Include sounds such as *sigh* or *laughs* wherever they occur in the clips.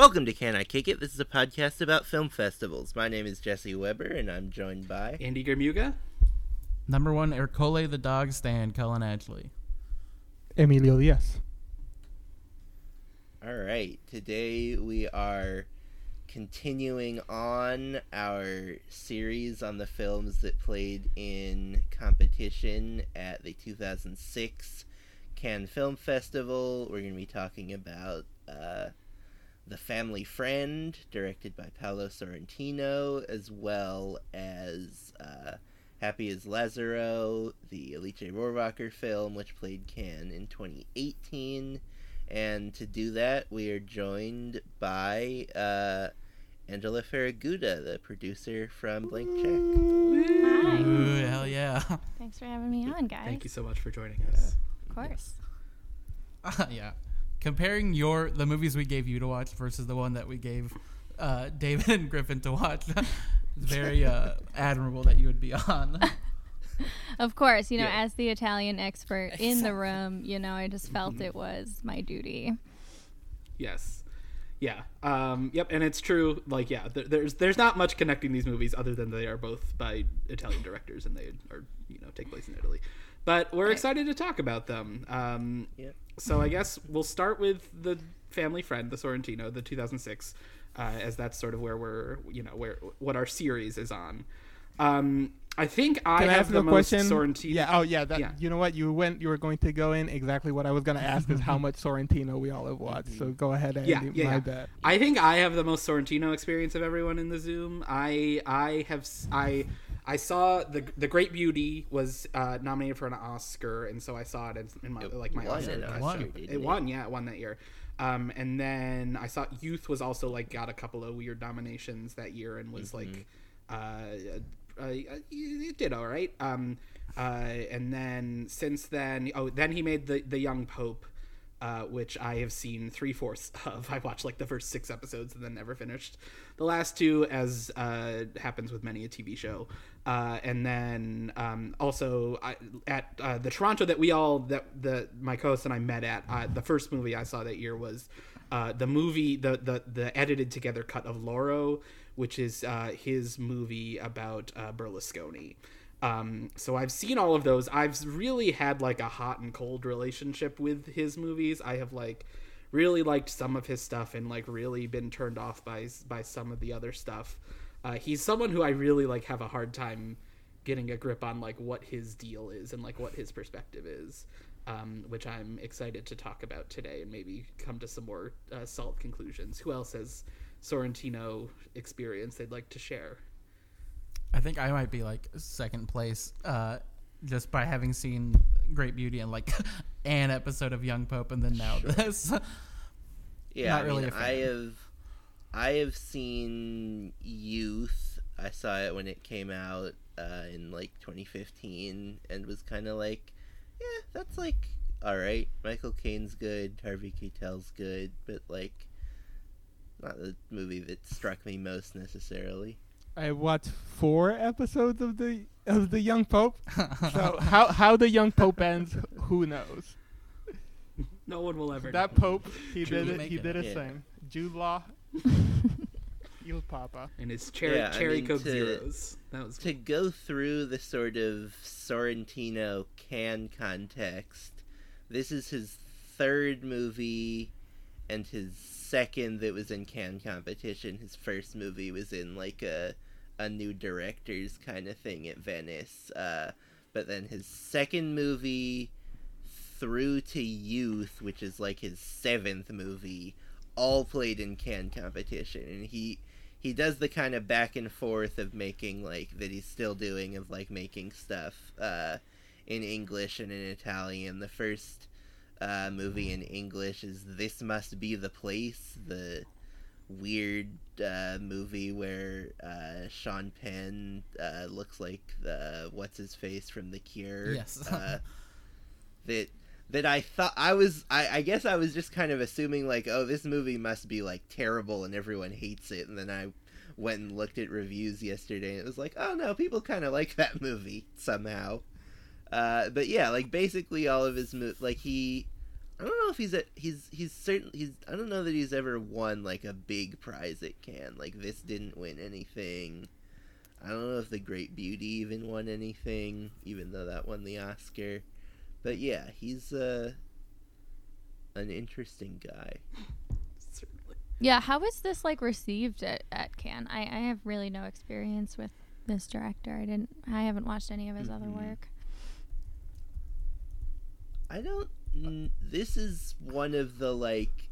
Welcome to Can I Kick It? This is a podcast about film festivals. My name is Jesse Weber, and I'm joined by. Andy Germuga. Number one, Ercole the dog stand, Cullen Edgley. Emilio Diaz. All right, today we are continuing on our series on the films that played in competition at the 2006 Cannes Film Festival. We're going to be talking about uh, The Family Friend, directed by Paolo Sorrentino, as well as uh, Happy as Lazzaro, the Alice Rohrwacher film, which played Cannes in 2018. And to do that, we are joined by uh, Angela Ferraguda, the producer from Blank Check. Hi. Ooh, hell yeah. Thanks for having me on, guys. Thank you so much for joining us. Of course. *laughs* yeah. Comparing your the movies we gave you to watch versus the one that we gave uh, David and Griffin to watch, *laughs* it's very uh, admirable that you would be on. *laughs* Of course, you know, Yeah. as the Italian expert *laughs* in the room, you know, I just felt it was my duty. Yes. Yeah. Um, yep. And it's true. Like, yeah. Th- there's there's not much connecting these movies other than they are both by Italian directors and they are you know take place in Italy. But we're excited to talk about them. Um, Yeah. So I guess we'll start with the Family Friend, the Sorrentino, the 2006, uh, as that's sort of where we're you know where what our series is on. Um, I think I I, have the a most question? Sorrentino. Yeah. Oh, yeah. That, Yeah. You know what? You went. You were going to go in exactly what I was going to ask is how *laughs* much Sorrentino we all have watched. So go ahead, Andy. Yeah, yeah, My yeah. bad. I think I have the most Sorrentino experience of everyone in the Zoom. I I have s- I I saw the the Great Beauty was uh, nominated for an Oscar, and so I saw it in, in my It like my won Oscar. an costume. Oscar, it, didn't it? won, yeah, it won that year. Um, and then I saw Youth was also like got a couple of weird nominations that year and was like, uh, uh, uh, it did all right. Um, uh, and then since then, oh, then he made the the Young Pope uh, which I have seen three fourths *laughs* of. I watched like the first six episodes and then never finished the last two, as uh, happens with many a TV show. Uh, and then um, also I, at uh, the Toronto that we all that the my co-host and I met at. Uh, the first movie I saw that year was the movie the, the the edited together cut of Loro, which is his movie about Berlusconi. Um, so I've seen all of those. I've really had like a hot and cold relationship with his movies. I have like really liked some of his stuff and like really been turned off by by some of the other stuff. Uh, he's someone who I really like have a hard time getting a grip on like what his deal is and like what his perspective is. Um, which I'm excited to talk about today and maybe come to some more uh, solid conclusions. Who else has Sorrentino experience they'd like to share? I think I might be like second place uh, just by having seen Great Beauty and like *laughs* an episode of Young Pope and then now this. *laughs* Yeah, Not I really mean, I have, I have seen Youth. I saw it when it came out uh, in like 2015, and was kind of like, yeah, that's like all right. Michael Caine's good, Harvey Keitel's good, but like, not the movie that struck me most necessarily. I watched four episodes of the of the Young Pope. *laughs* so how how the Young Pope ends, who knows? No one will ever. That know. Pope, he True. did it. Make He it. did his Yeah. thing. Jude Law. *laughs* Il Papa. and his cherry Yeah, I cherry mean, coke to- zeros. That was to go through the sort of Sorrentino Cannes context, this is his third movie and his second that was in Cannes competition. His first movie was in like a a new directors kind of thing at Venice. Uh, but then his second movie through to Youth, which is like his seventh movie, all played in Cannes competition, and he he does the kind of back and forth of making like that he's still doing of like making stuff uh, in English and in Italian. The first uh, movie in English is "This Must Be the Place," the weird uh, movie where uh, Sean Penn uh, looks like the what's his face from The Cure. Yes. uh, *laughs* that that I thought I was I, I guess I was just kind of assuming like oh this movie must be like terrible and everyone hates it and then I went and looked at reviews yesterday and it was like oh no people kind of like that *laughs* movie somehow uh, but yeah like basically all of his mo- like he I don't know if he's a, he's he's certain he's I don't know that he's ever won like a big prize at Cannes like this didn't win anything I don't know if The Great Beauty even won anything even though that won the Oscar but yeah, he's uh, an interesting guy. Certainly. Yeah, how was this like received at, at Cannes? I, I have really no experience with this director. I didn't I haven't watched any of his other Mhm. work. I don't. This is one of the like.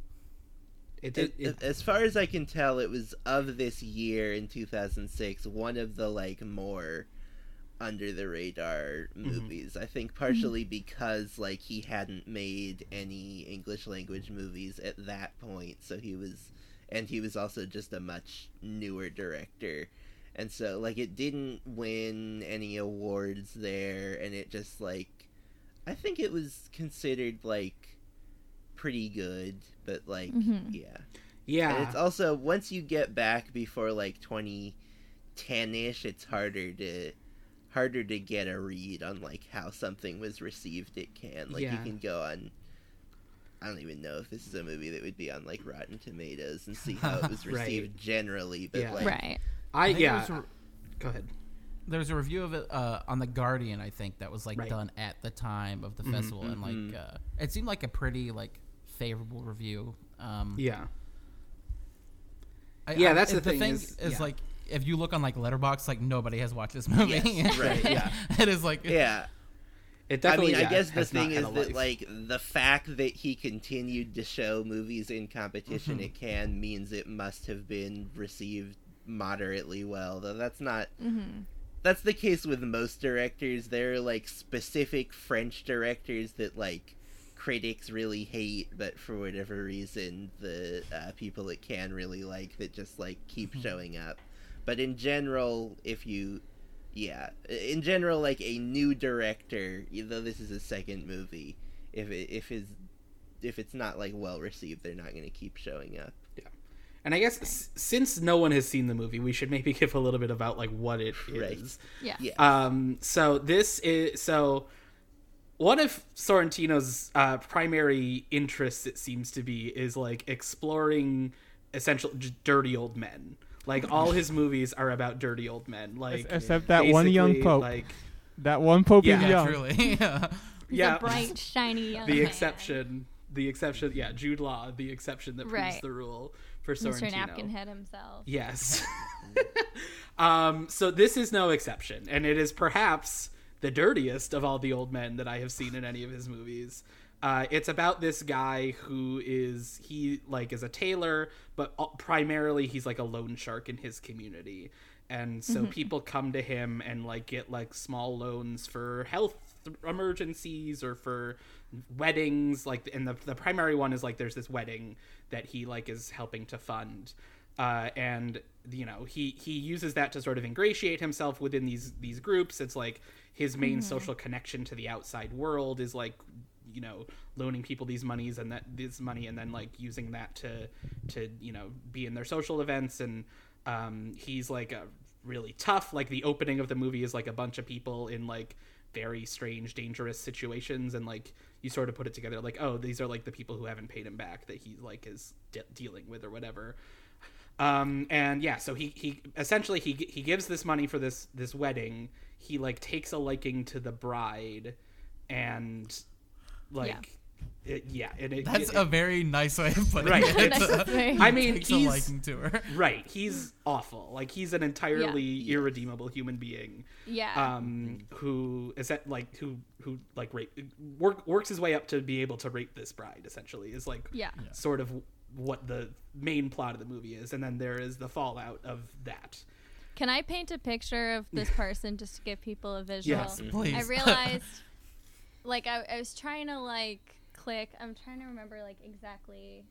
It It. It, as far as I can tell, it was of this year in 2006 one of the like more under the radar mm-hmm. movies. I think partially because like he hadn't made any English language movies at that point, so he was, and he was also just a much newer director. And so, like, it didn't win any awards there, and it just, like, I think it was considered, like, pretty good, but, like, Mhm. yeah. yeah. And it's also once you get back before like 2010 ish, it's harder to harder to get a read on like how something was received at Cannes. Like you can go on. I don't even know if this is a movie that would be on like Rotten Tomatoes and see how it *laughs* was Right. received generally, but Yeah. like right. I, think yeah. there's a- Go ahead. There was a review of it uh, on the Guardian, I think, that was like Right. done at the time of the Mhm, festival, and like mhm. uh, it seemed like a pretty like favorable review. Um, Yeah. I- Yeah, I- that's the it- thing is- yeah. like if you look on like Letterboxd, like nobody has watched this movie. Yes, right, yeah. *laughs* it is like yeah. It I definitely. mean, I guess the thing is that life. like the fact that he continued to show movies in competition Mhm. at Cannes means it must have been received moderately well. Though that's not hmm that's the case with most directors. There are like specific French directors that like critics really hate, but for whatever reason, the uh, people at Cannes really like that just like keep Mm-hmm. showing up. But in general, if you, yeah, in general, like a new director, though this is a second movie, if it, if his if it's not like well received, they're not going to keep showing up. And I guess s- since no one has seen the movie, we should maybe *laughs* give a little bit about like what it is. Right. Yeah. Yeah. Um, so this is so one of Sorrentino's uh, primary interests, it seems to be, is like exploring essential j- dirty old men. Like all his *laughs* movies are about dirty old men. Like Except that one young pope. Like that one pope Yeah, is yeah, young. truly. *laughs* yeah. He's yeah, a bright, shiny young the man. exception. The exception, yeah, Jude Law, the exception that proves Right. the rule for Sorrentino. Mr. Napkinhead himself. Yes. *laughs* *laughs* um, so this is no exception, and it is perhaps the dirtiest of all the old men that I have seen in any of his movies. Uh, it's about this guy who is he like is a tailor, but uh, primarily he's like a loan shark in his community, and so people come to him and like get like small loans for health emergencies or for weddings like and the, the primary one is like there's this wedding that he like is helping to fund. Uh, and you know he he uses that to sort of ingratiate himself within these these groups. It's like his main social connection to the outside world is like you know loaning people these monies and that this money and then like using that to to you know be in their social events. And um he's like a really tough like the opening of the movie is like a bunch of people in like very strange dangerous situations and like you sort of put it together like oh these are like the people who haven't paid him back that he like is de- dealing with or whatever. Um and yeah so he he essentially he he gives this money for this this wedding. He like takes a liking to the bride and like it, yeah and it, That's it- a very nice way of putting Right. it. *laughs* Nice It's, way. I mean, takes a he's- liking to her. right he's awful like he's an entirely Yeah. irredeemable human being Yeah. um who is that like who who like rape work, works his way up to be able to rape this bride essentially is like yeah. sort of what the main plot of the movie is and then there is the fallout of that Can I paint a picture of this *laughs* person just to give people a visual? Yes. Please. I realized, like, I, I was trying to like click. I'm trying to remember like exactly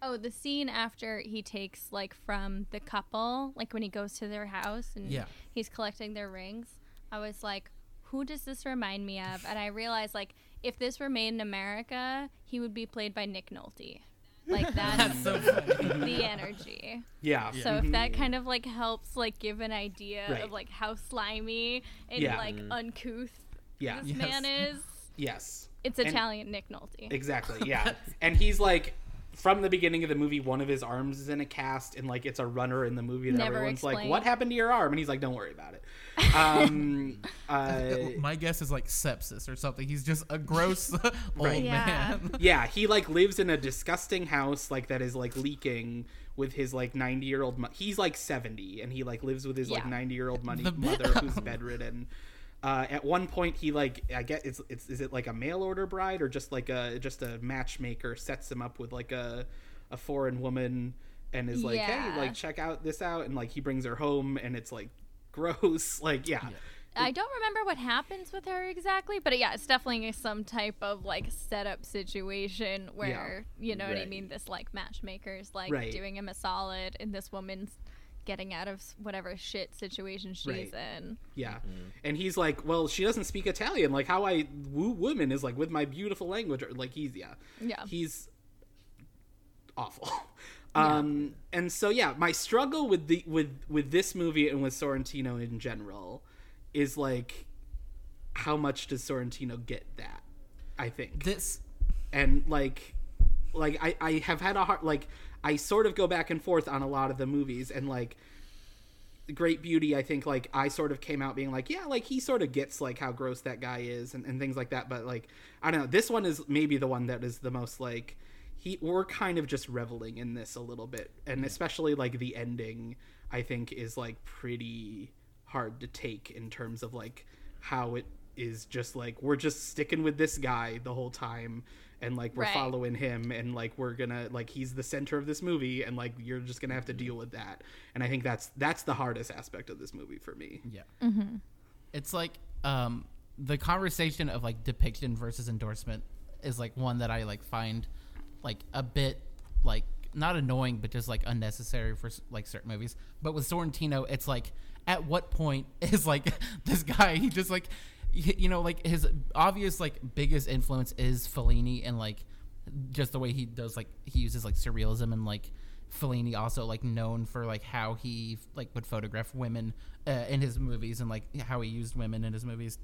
Oh, the scene after he takes like from the couple, like when he goes to their house and Yeah. he's collecting their rings. I was like, who does this remind me of? And I realized like if this were made in America, he would be played by Nick Nolte. Like *laughs* that's so the *laughs* energy. Yeah. So if that mm-hmm. kind of like helps like give an idea Right. of like how slimy and Yeah. like mm-hmm. uncouth Yeah. this Yes. man is, *laughs* Yes. It's And- Italian Nick Nolte. Exactly. *laughs* Yeah. and he's like from the beginning of the movie, one of his arms is in a cast, and like it's a runner in the movie that Never everyone's like, "What happened to your arm?" And he's like, "Don't worry about it." *laughs* Um, *laughs* uh, My guess is like sepsis or something. He's just a gross old Right. Yeah. man. yeah, he like lives in a disgusting house like that is like leaking with his like 90 year old mo- he's like 70 and he like lives with his like 90 year old money mother who's bedridden uh, at one point he like i get it's, it's is it like a mail order bride or just like a just a matchmaker sets him up with like a a foreign woman and is like Yeah. hey like check out this out and like he brings her home and it's like *laughs* gross like yeah, I don't remember what happens with her exactly, but yeah, it's definitely some type of like setup situation where you know what I mean. This like matchmakers like Right. doing him a solid, and this woman's getting out of whatever shit situation she's Right. in. Yeah. And he's like, well, she doesn't speak Italian. Like, how I woo women is like with my beautiful language. Or, Like, he's, yeah. Yeah. He's awful. *laughs* Um, and so, yeah, my struggle with the, with, with this movie and with Sorrentino in general is like, how much does Sorrentino get that? I think This and like like I, I have had a hard like i sort of go back and forth on a lot of the movies and like great beauty i think like i sort of came out being like yeah like he sort of gets like how gross that guy is and, and things like that but like i don't know this one is maybe the one that is the most like he we're kind of just reveling in this a little bit and especially like the ending i think is like pretty hard to take in terms of like how it is just like we're just sticking with this guy the whole time and like we're Right. following him and like we're gonna like he's the center of this movie and like you're just gonna have to deal with that and i think that's that's the hardest aspect of this movie for me Yeah. It's like um, the conversation of like depiction versus endorsement is like one that I like find like a bit like not annoying but just like unnecessary for like certain movies. But with Sorrentino, it's like at what point *laughs* is like *laughs* this guy he just like y- you know like his obvious like biggest influence is Fellini and like just the way he does like he uses like surrealism and like Fellini also like known for like how he like would photograph women uh, in his movies and like how he used women in his movies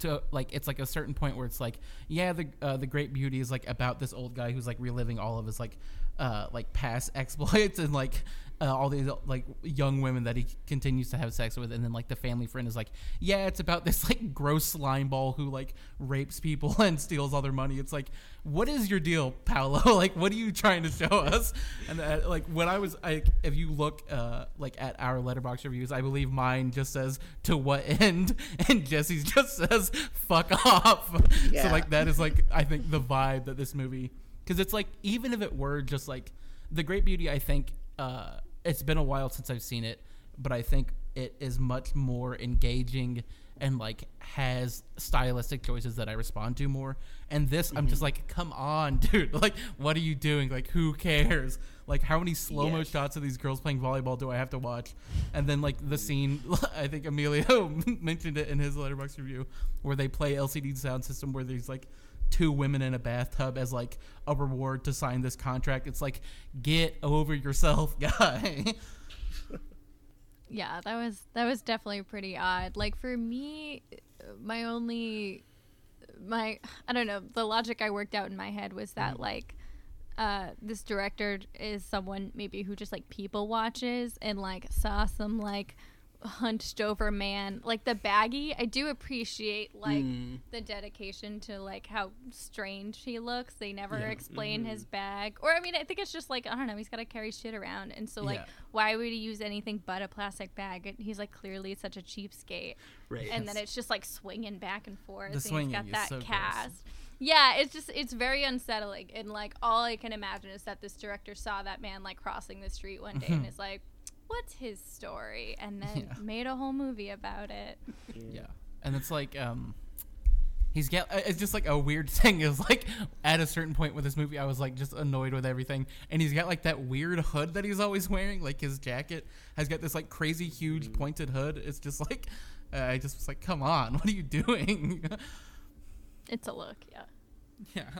to like it's like a certain point where it's like yeah the uh, the great beauty is like about this old guy who's like reliving all of his like uh like past *laughs* exploits and like uh, all these like young women that he continues to have sex with and then like the family friend is like yeah it's about this like gross slime ball who like rapes people *laughs* and steals all their money. It's like what is your deal paolo? *laughs* Like what are you trying to show us? And uh, like when i was like if you look uh like at our letterboxd reviews i believe mine just says to what end? *laughs* And jesse's just says fuck off. So like that is like i think the vibe that this movie because it's like even if it were just like the great beauty i think uh it's been a while since i've seen it but i think it is much more engaging and like has stylistic choices that i respond to more. And this i'm just mm-hmm. like come on *laughs* dude. Like what are you doing? Like who cares? Like how many slow-mo Yes. shots of these girls playing volleyball do i have to watch? And then like the scene *laughs* i think emilio *laughs* mentioned it in his letterboxd review where they play LCD Soundsystem where there's like two women in a bathtub as like a reward to sign this contract. It's like get over yourself *laughs* guy. Yeah, that was that was definitely pretty odd. Like for me, my only my I don't know, the logic I worked out in my head was that like uh this director is someone maybe who just like people watches and like saw some like hunched over man like the baggy i do appreciate like mm. the dedication to like how strange he looks. They never explain mm-hmm. his bag. Or i mean i think it's just like i don't know he's got to carry shit around. And so like Yeah. why would he use anything but a plastic bag? And he's like clearly such a cheapskate. Right. And then it's just like swinging back and forth The and swinging he's got is that so gross. cast. Yeah it's just it's very unsettling. And like all i can imagine is that this director saw that man like crossing the street one day and *laughs* is like what's his story? And then *laughs* Yeah. made a whole movie about it. Yeah. And it's like um he's get uh, it's just like a weird *laughs* thing. Is like at a certain point with this movie i was like just annoyed with everything. And he's got like that weird hood that he's always wearing. Like his jacket has got this like crazy huge pointed hood. It's just like uh, i just was like come on *laughs* what are you doing? It's a look, yeah. yeah.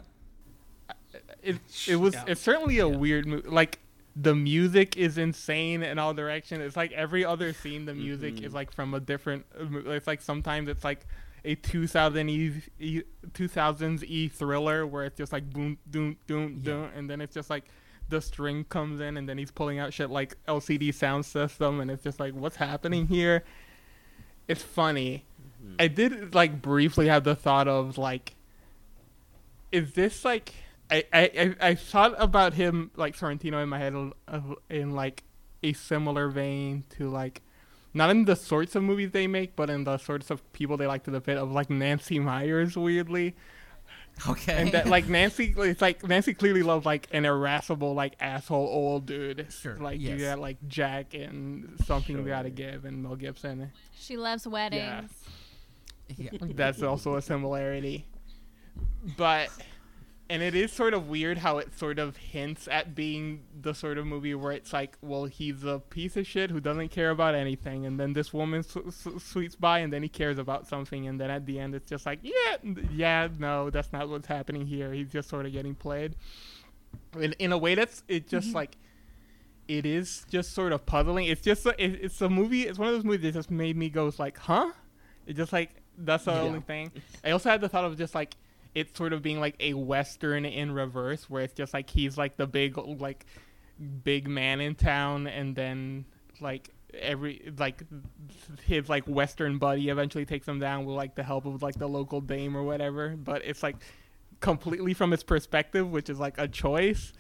It it was Yeah. it's certainly a weird movie. Like the music is insane in all directions. It's like every other scene, the music is like from a different. uh, It's like sometimes it's like a 2000 e, e 2000s e thriller where it's just like boom, doom, doom, Yeah. doom, and then it's just like the string comes in and then he's pulling out shit like LCD Soundsystem, and it's just like what's happening here. It's funny. I did like briefly have the thought of like is this like I, I, I- I thought about him like Sorrentino in my head uh, in like a similar vein to like not in the sorts of movies they make, but in the sorts of people they like to depict of like Nancy Meyers weirdly, okay and that like *laughs* Nancy it's like Nancy clearly loves like an irascible like asshole old dude. Sure, like yes. you got like Jack and something we gotta give and Mel Gibson. She loves weddings. yeah. *laughs* That's also a similarity. But and it is sort of weird how it sort of hints at being the sort of movie where it's like, well, he's a piece of shit who doesn't care about anything, and then this woman sw- sw- sweeps by, and then he cares about something, and then at the end, it's just like, yeah, yeah, no, that's not what's happening here. He's just sort of getting played. In, in a way, that's it. Just mm-hmm. like it is just sort of puzzling. It's just a- it, it's a movie. It's one of those movies that just made me go like, huh? It just like that's the Yeah. only thing. I also had the thought of just like it sort of being like a western in reverse, where it's just like he's like the big like big man in town, and then like every like his like western buddy eventually takes him down with like the help of like the local dame or whatever. But it's like completely from his perspective, which is like a choice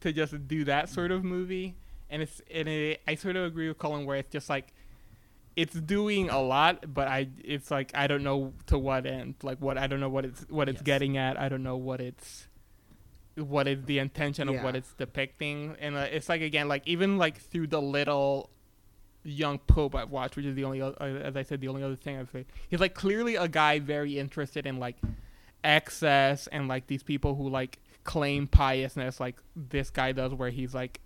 to just do that sort of movie. And it's and it, I sort of agree with Colin where it's just like it's doing a lot, but I it's like I don't know to what end. Like what I don't know what it's what it's Yes. getting at. I don't know what it's what is the intention of what it's depicting. And uh, it's like again like even like through the little young pope I've watched, which is the only uh, as I said the only other thing I've seen. He's like clearly a guy very interested in like excess and like these people who like claim piousness like this guy does where he's like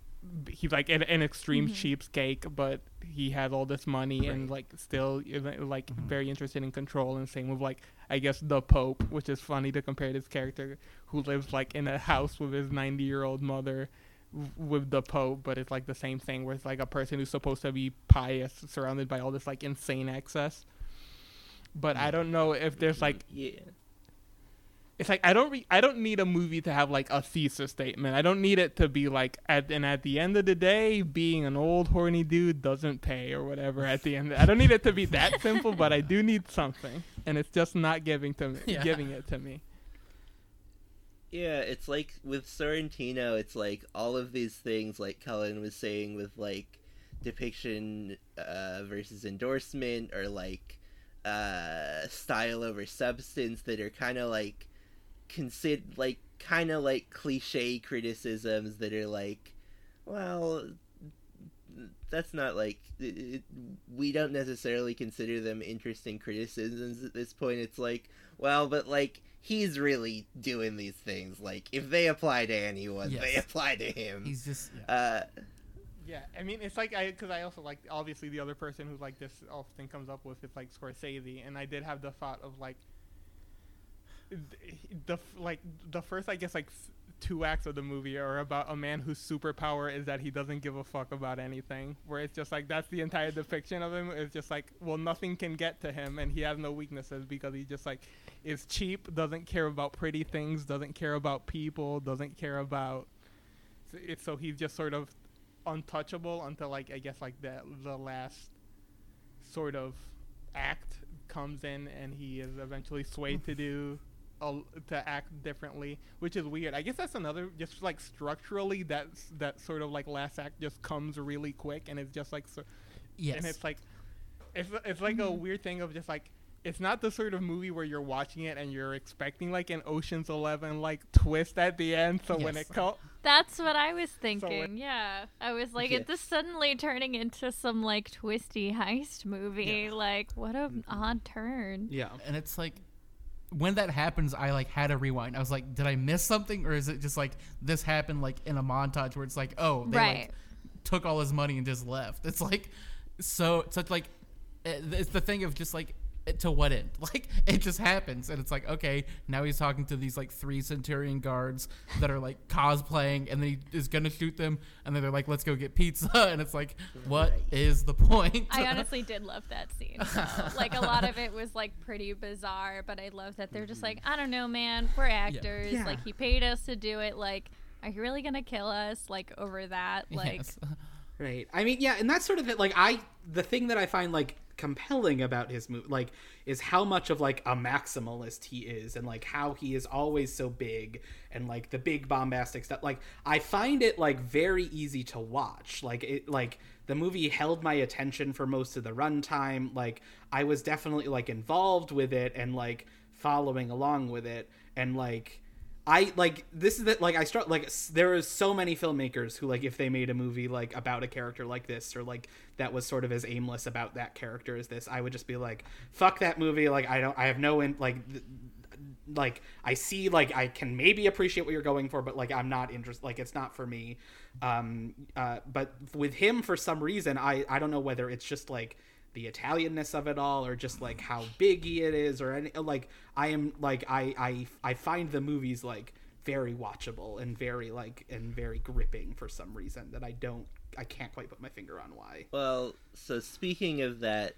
he's like an, an extreme mm-hmm. cheapskate but he has all this money and like still is, like mm-hmm. very interested in control and same with like i guess the pope which is funny to compare this character who lives like in a house with his 90 year old mother w- with the pope but it's like the same thing where it's like a person who's supposed to be pious surrounded by all this like insane excess. But i mm. don't know if there's like yeah. It's like I don't re- I don't need a movie to have like a thesis statement. I don't need it to be like at and at the end of the day, being an old horny dude doesn't pay or whatever. At the end, I don't need it to be that *laughs* simple, but I do need something, and it's just not giving to me, Yeah. giving it to me. Yeah, it's like with Sorrentino, it's like all of these things, like Cullen was saying, with like depiction uh, versus endorsement, or like uh, style over substance, that are kind of like consider like kind of like cliche criticisms that are like, well, that's not like it, it- we don't necessarily consider them interesting criticisms at this point. It's like, well, but like he's really doing these things. Like if they apply to anyone, they apply to him. he's just yeah. Uh, Yeah, I mean, it's like I because I also like obviously the other person who like this often comes up with is like Scorsese, and I did have the thought of like th- the like the first I guess like two acts of the movie are about a man whose superpower is that he doesn't give a fuck about anything. Where it's just like that's the entire depiction of him. It's just like well nothing can get to him, and he has no weaknesses because he just like is cheap, doesn't care about pretty things, doesn't care about people, doesn't care about. so It's so he's just sort of untouchable until like I guess like the the last sort of act comes in and he is eventually swayed to do to act differently, which is weird. I guess that's another just like structurally that's that sort of like last act just comes really quick and it's just like so, yes and it's like it's it's like a mm-hmm. weird thing of just like it's not the sort of movie where you're watching it and you're expecting like an Ocean's Eleven like twist at the end. So when it comes That's what I was it- thinking. yeah. I was like, Yeah. it's just suddenly turning into some like twisty heist movie. Like, what an mm-hmm. odd turn. Yeah. and it's like when that happens, I like had a rewind. I was like, did I miss something, or is it just like this happened like in a montage where it's like, oh, they Right. like took all his money and just left. It's like so such like eh, it's the thing of just like to what end? *laughs* Like it just happens, and it's like okay, now he's talking to these like three Centurion guards that are like cosplaying, and then he is gonna shoot them, and then they're like, let's go get pizza, *laughs* and it's like, what is the point? I *laughs* honestly did love that scene. though. like a lot of it was like pretty bizarre, but I love that they're just mm-hmm. like, I don't know, man, we're actors. Yeah. Like he paid us to do it. Like, are you really gonna kill us? Like over that? Like, Yes. Right. I mean, yeah, and that's sort of it. Like, I the thing that I find like compelling about his movie, like, is how much of like a maximalist he is, and like how he is always so big, and like the big bombastic stuff. Like, I find it like very easy to watch. Like, it like the movie held my attention for most of the runtime. Like, I was definitely like involved with it and like following along with it, and like. I like this is that like I start like there is so many filmmakers who like if they made a movie like about a character like this or like that was sort of as aimless about that character as this I would just be like fuck that movie like I don't I have no in like th- like I see like I can maybe appreciate what you're going for but like I'm not interested like it's not for me. Um uh but with him for some reason I I don't know whether it's just like the Italianness of it all, or just like how big he it is, or any like I am like I I I find the movies like very watchable and very like and very gripping for some reason that I don't I can't quite put my finger on why. Well, so speaking of that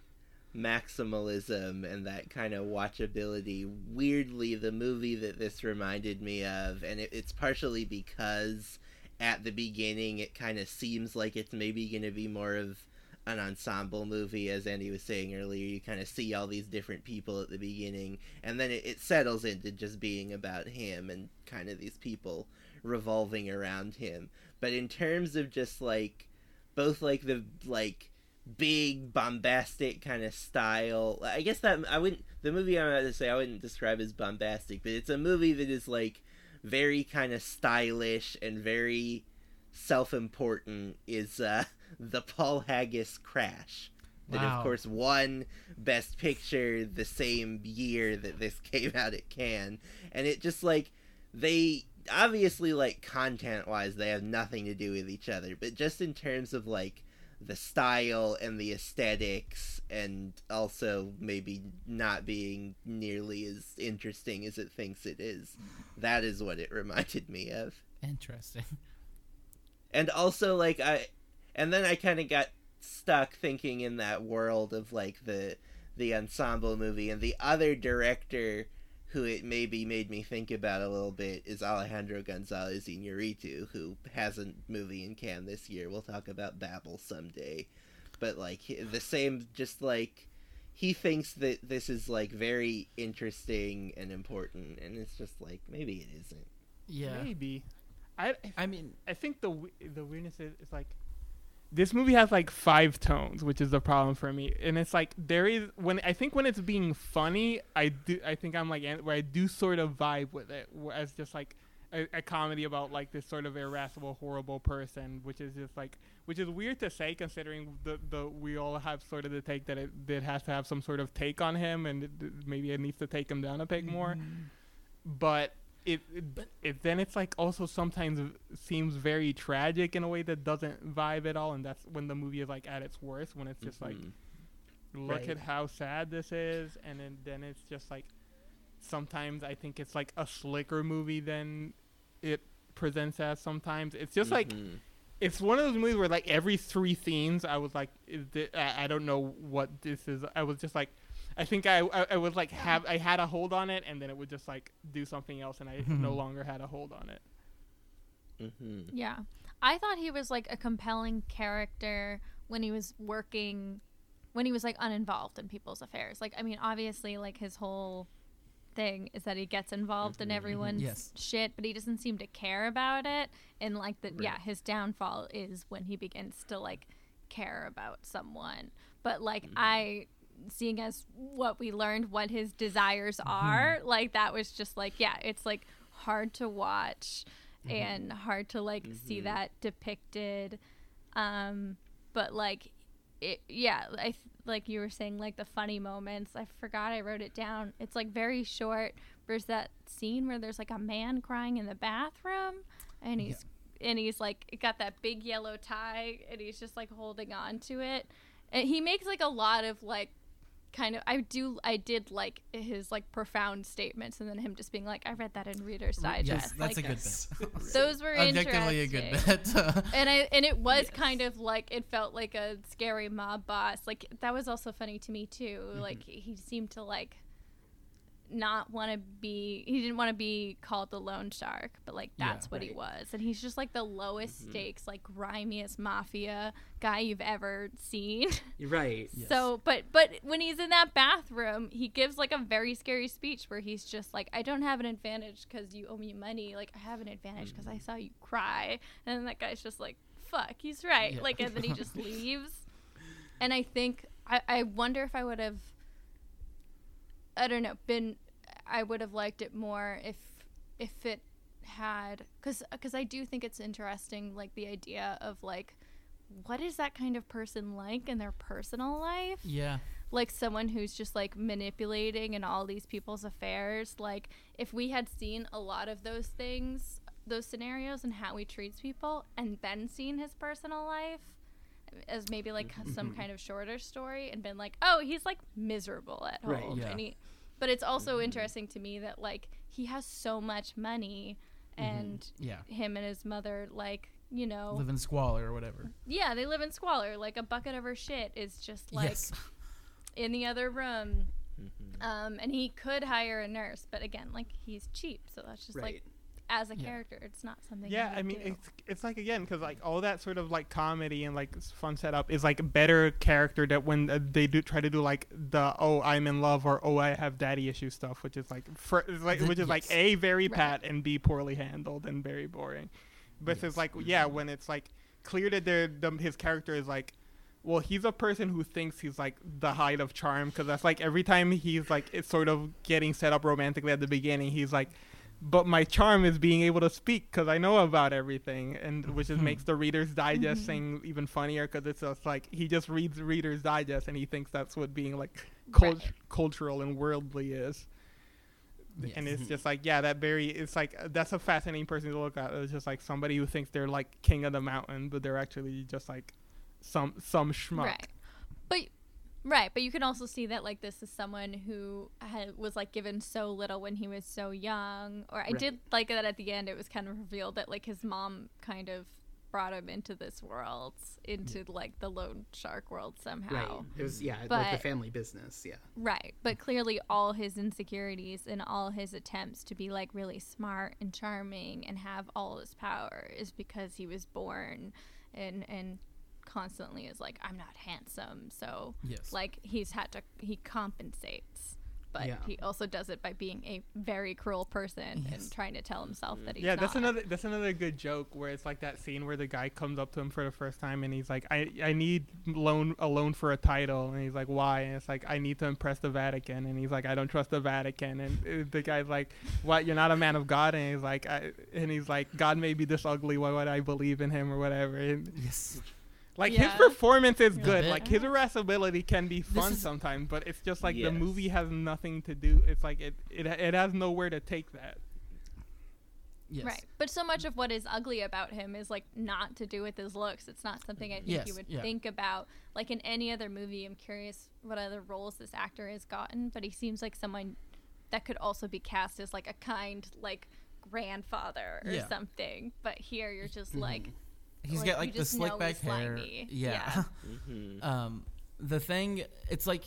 maximalism and that kind of watchability, weirdly, the movie that this reminded me of, and it, it's partially because at the beginning it kind of seems like it's maybe going to be more of an ensemble movie, as Andy was saying earlier. You kind of see all these different people at the beginning, and then it, it settles into just being about him and kind of these people revolving around him. But in terms of just like both like the like big bombastic kind of style. I guess that I wouldn't the movie I'm about to say I wouldn't describe as bombastic, but it's a movie that is like very kind of stylish and very self-important is uh the Paul Haggis Crash. That Wow. of course won Best Picture the same year that this *laughs* came out at Cannes, and it just like they obviously like content wise they have nothing to do with each other, but just in terms of like the style and the aesthetics and also maybe not being nearly as interesting as it thinks it is. That is what it reminded me of. Interesting. And also like I and then I kind of got stuck thinking in that world of like the the ensemble movie and the other director who it maybe made me think about a little bit is Alejandro Gonzalez Iñárritu, who has a movie in Cannes this year. We'll talk about Babel someday, but like the same, just like he thinks that this is like very interesting and important, and it's just like maybe it isn't. Yeah. Maybe. I I mean, I think the the weirdness is, is like this movie has like five tones, which is the problem for me. And it's like there is when I think when it's being funny, I do I think I'm like where I do sort of vibe with it as just like a, a comedy about like this sort of irascible, horrible person, which is just like which is weird to say considering the the we all have sort of the take that it, it has to have some sort of take on him and it, maybe it needs to take him down a peg more mm-hmm. but it, it, it then it's like also sometimes seems very tragic in a way that doesn't vibe at all and that's when the movie is like at its worst when it's just like Mhm. look Right. at how sad this is and then, then it's just like sometimes i think it's like a slicker movie than it presents as sometimes it's just like Mhm. it's one of those movies where like every three scenes I was like, is thi- I, I don't know what this is. I was just like, I think I I, I was like have I had a hold on it and then it would just like do something else and I mm-hmm. no longer had a hold on it. Mhm. Yeah. I thought he was like a compelling character when he was working when he was like uninvolved in people's affairs. Like I mean obviously like his whole thing is that he gets involved in mm-hmm. everyone's Yes. shit, but he doesn't seem to care about it and like the yeah, his downfall is when he begins to like care about someone. But like mm-hmm. I seeing as what we learned what his desires mm-hmm. are, like that was just like yeah, it's like hard to watch mm-hmm. and hard to like see mm-hmm. that depicted um but like it yeah i th- like you were saying, like the funny moments. I forgot I wrote it down. It's like very short. There's that scene where there's like a man crying in the bathroom, and he's and he's like got that big yellow tie, and he's just like holding on to it. And he makes like a lot of like kind of I do I did like his like profound statements and then him just being like I read that in Reader's Digest. yes, that's like, a good bit. *laughs* Those were Objectively a good interesting. bit. *laughs* And I and it was kind of like it felt like a scary mob boss. Like that was also funny to me too. Mm-hmm. Like he seemed to like not want to be he didn't want to be called the loan shark but like Yeah, that's what he was. And he's just like the lowest Mm-hmm. stakes like grimiest mafia guy you've ever seen. *laughs* You're right. Yes. so but but when he's in that bathroom he gives like a very scary speech where he's just like i don't have an advantage because you owe me money. Like i have an advantage because i saw you cry. And then that guy's just like fuck he's right. Yeah. like and then he just *laughs* leaves. And i think i, I wonder if i would have i don't know been i would have liked it more if if it had because because i do think it's interesting like the idea of like what is that kind of person like in their personal life yeah. like someone who's just like manipulating in all these people's affairs like if we had seen a lot of those things those scenarios and how he treats people and then seen his personal life as maybe like mm-hmm, some mm-hmm. kind of shorter story and been like oh he's like miserable at home. Right, yeah. and he but it's also mm-hmm. interesting to me that like he has so much money and Yeah. him and his mother like you know Live in squalor or whatever. yeah they live in squalor like a bucket of her shit is just like yes. *laughs* in the other room. Um, and he could hire a nurse, but again, like he's cheap, so that's just Right. like as a Yeah. character, it's not something. Yeah, I mean, do. it's it's like again because like all that sort of like comedy and like fun setup is like a better character that when uh, they do try to do like the oh I'm in love or oh I have daddy issue stuff, which is like fir- like which is like a very Right. pat and b poorly handled and very boring. But Yes. it's like yeah when it's like clear that they're, the, his character is like. Well, he's a person who thinks he's like the height of charm because that's like every time he's like it's sort of getting set up romantically at the beginning, he's like, but my charm is being able to speak because I know about everything, and mm-hmm. which just makes the Reader's Digest mm-hmm. thing even funnier because it's just like he just reads Reader's Digest and he thinks that's what being like cult- Right. cultural and worldly is. And it's mm-hmm. just like yeah, that very it's like uh, that's a fascinating person to look at. It's just like somebody who thinks they're like king of the mountain, but they're actually just like some some schmuck. right, but right, but you can also see that like this is someone who had, was like given so little when he was so young. Or I did like that at the end. It was kind of revealed that like his mom kind of brought him into this world, into like the loan shark world somehow. Right. It was yeah, like But- the family business. Yeah. Right. But clearly, all his insecurities and all his attempts to be like really smart and charming and have all this power is because he was born and, and constantly is like, I'm not handsome. So, Yes. like, he's had to, he compensates. But Yeah. he also does it by being a very cruel person Yes. and trying to tell himself that he's Yeah, that's not. another that's another good joke where it's like that scene where the guy comes up to him for the first time and he's like, I I need loan a loan for a title and he's like, why? And it's like I need to impress the Vatican and he's like, I don't trust the Vatican and uh, the guy's like, what? You're not a man of God and he's like, I, and he's like, God may be this ugly, why would I believe in him or whatever? And yes. Like Yeah. his performance is good. Like his irascibility can be fun is- sometimes, but it's just like Yes. the movie has nothing to do. It's like it it it has nowhere to take that. Yes. Right. But so much of what is ugly about him is like not to do with his looks. It's not something I think Yes, you would yeah. think about. Like in any other movie, I'm curious what other roles this actor has gotten, but he seems like someone that could also be cast as like a kind like grandfather or Yeah. Mm-hmm. something. But here you're just like He's Like, got like the slick back hair. slimy. Yeah. *laughs* Mhm. um, the thing, it's like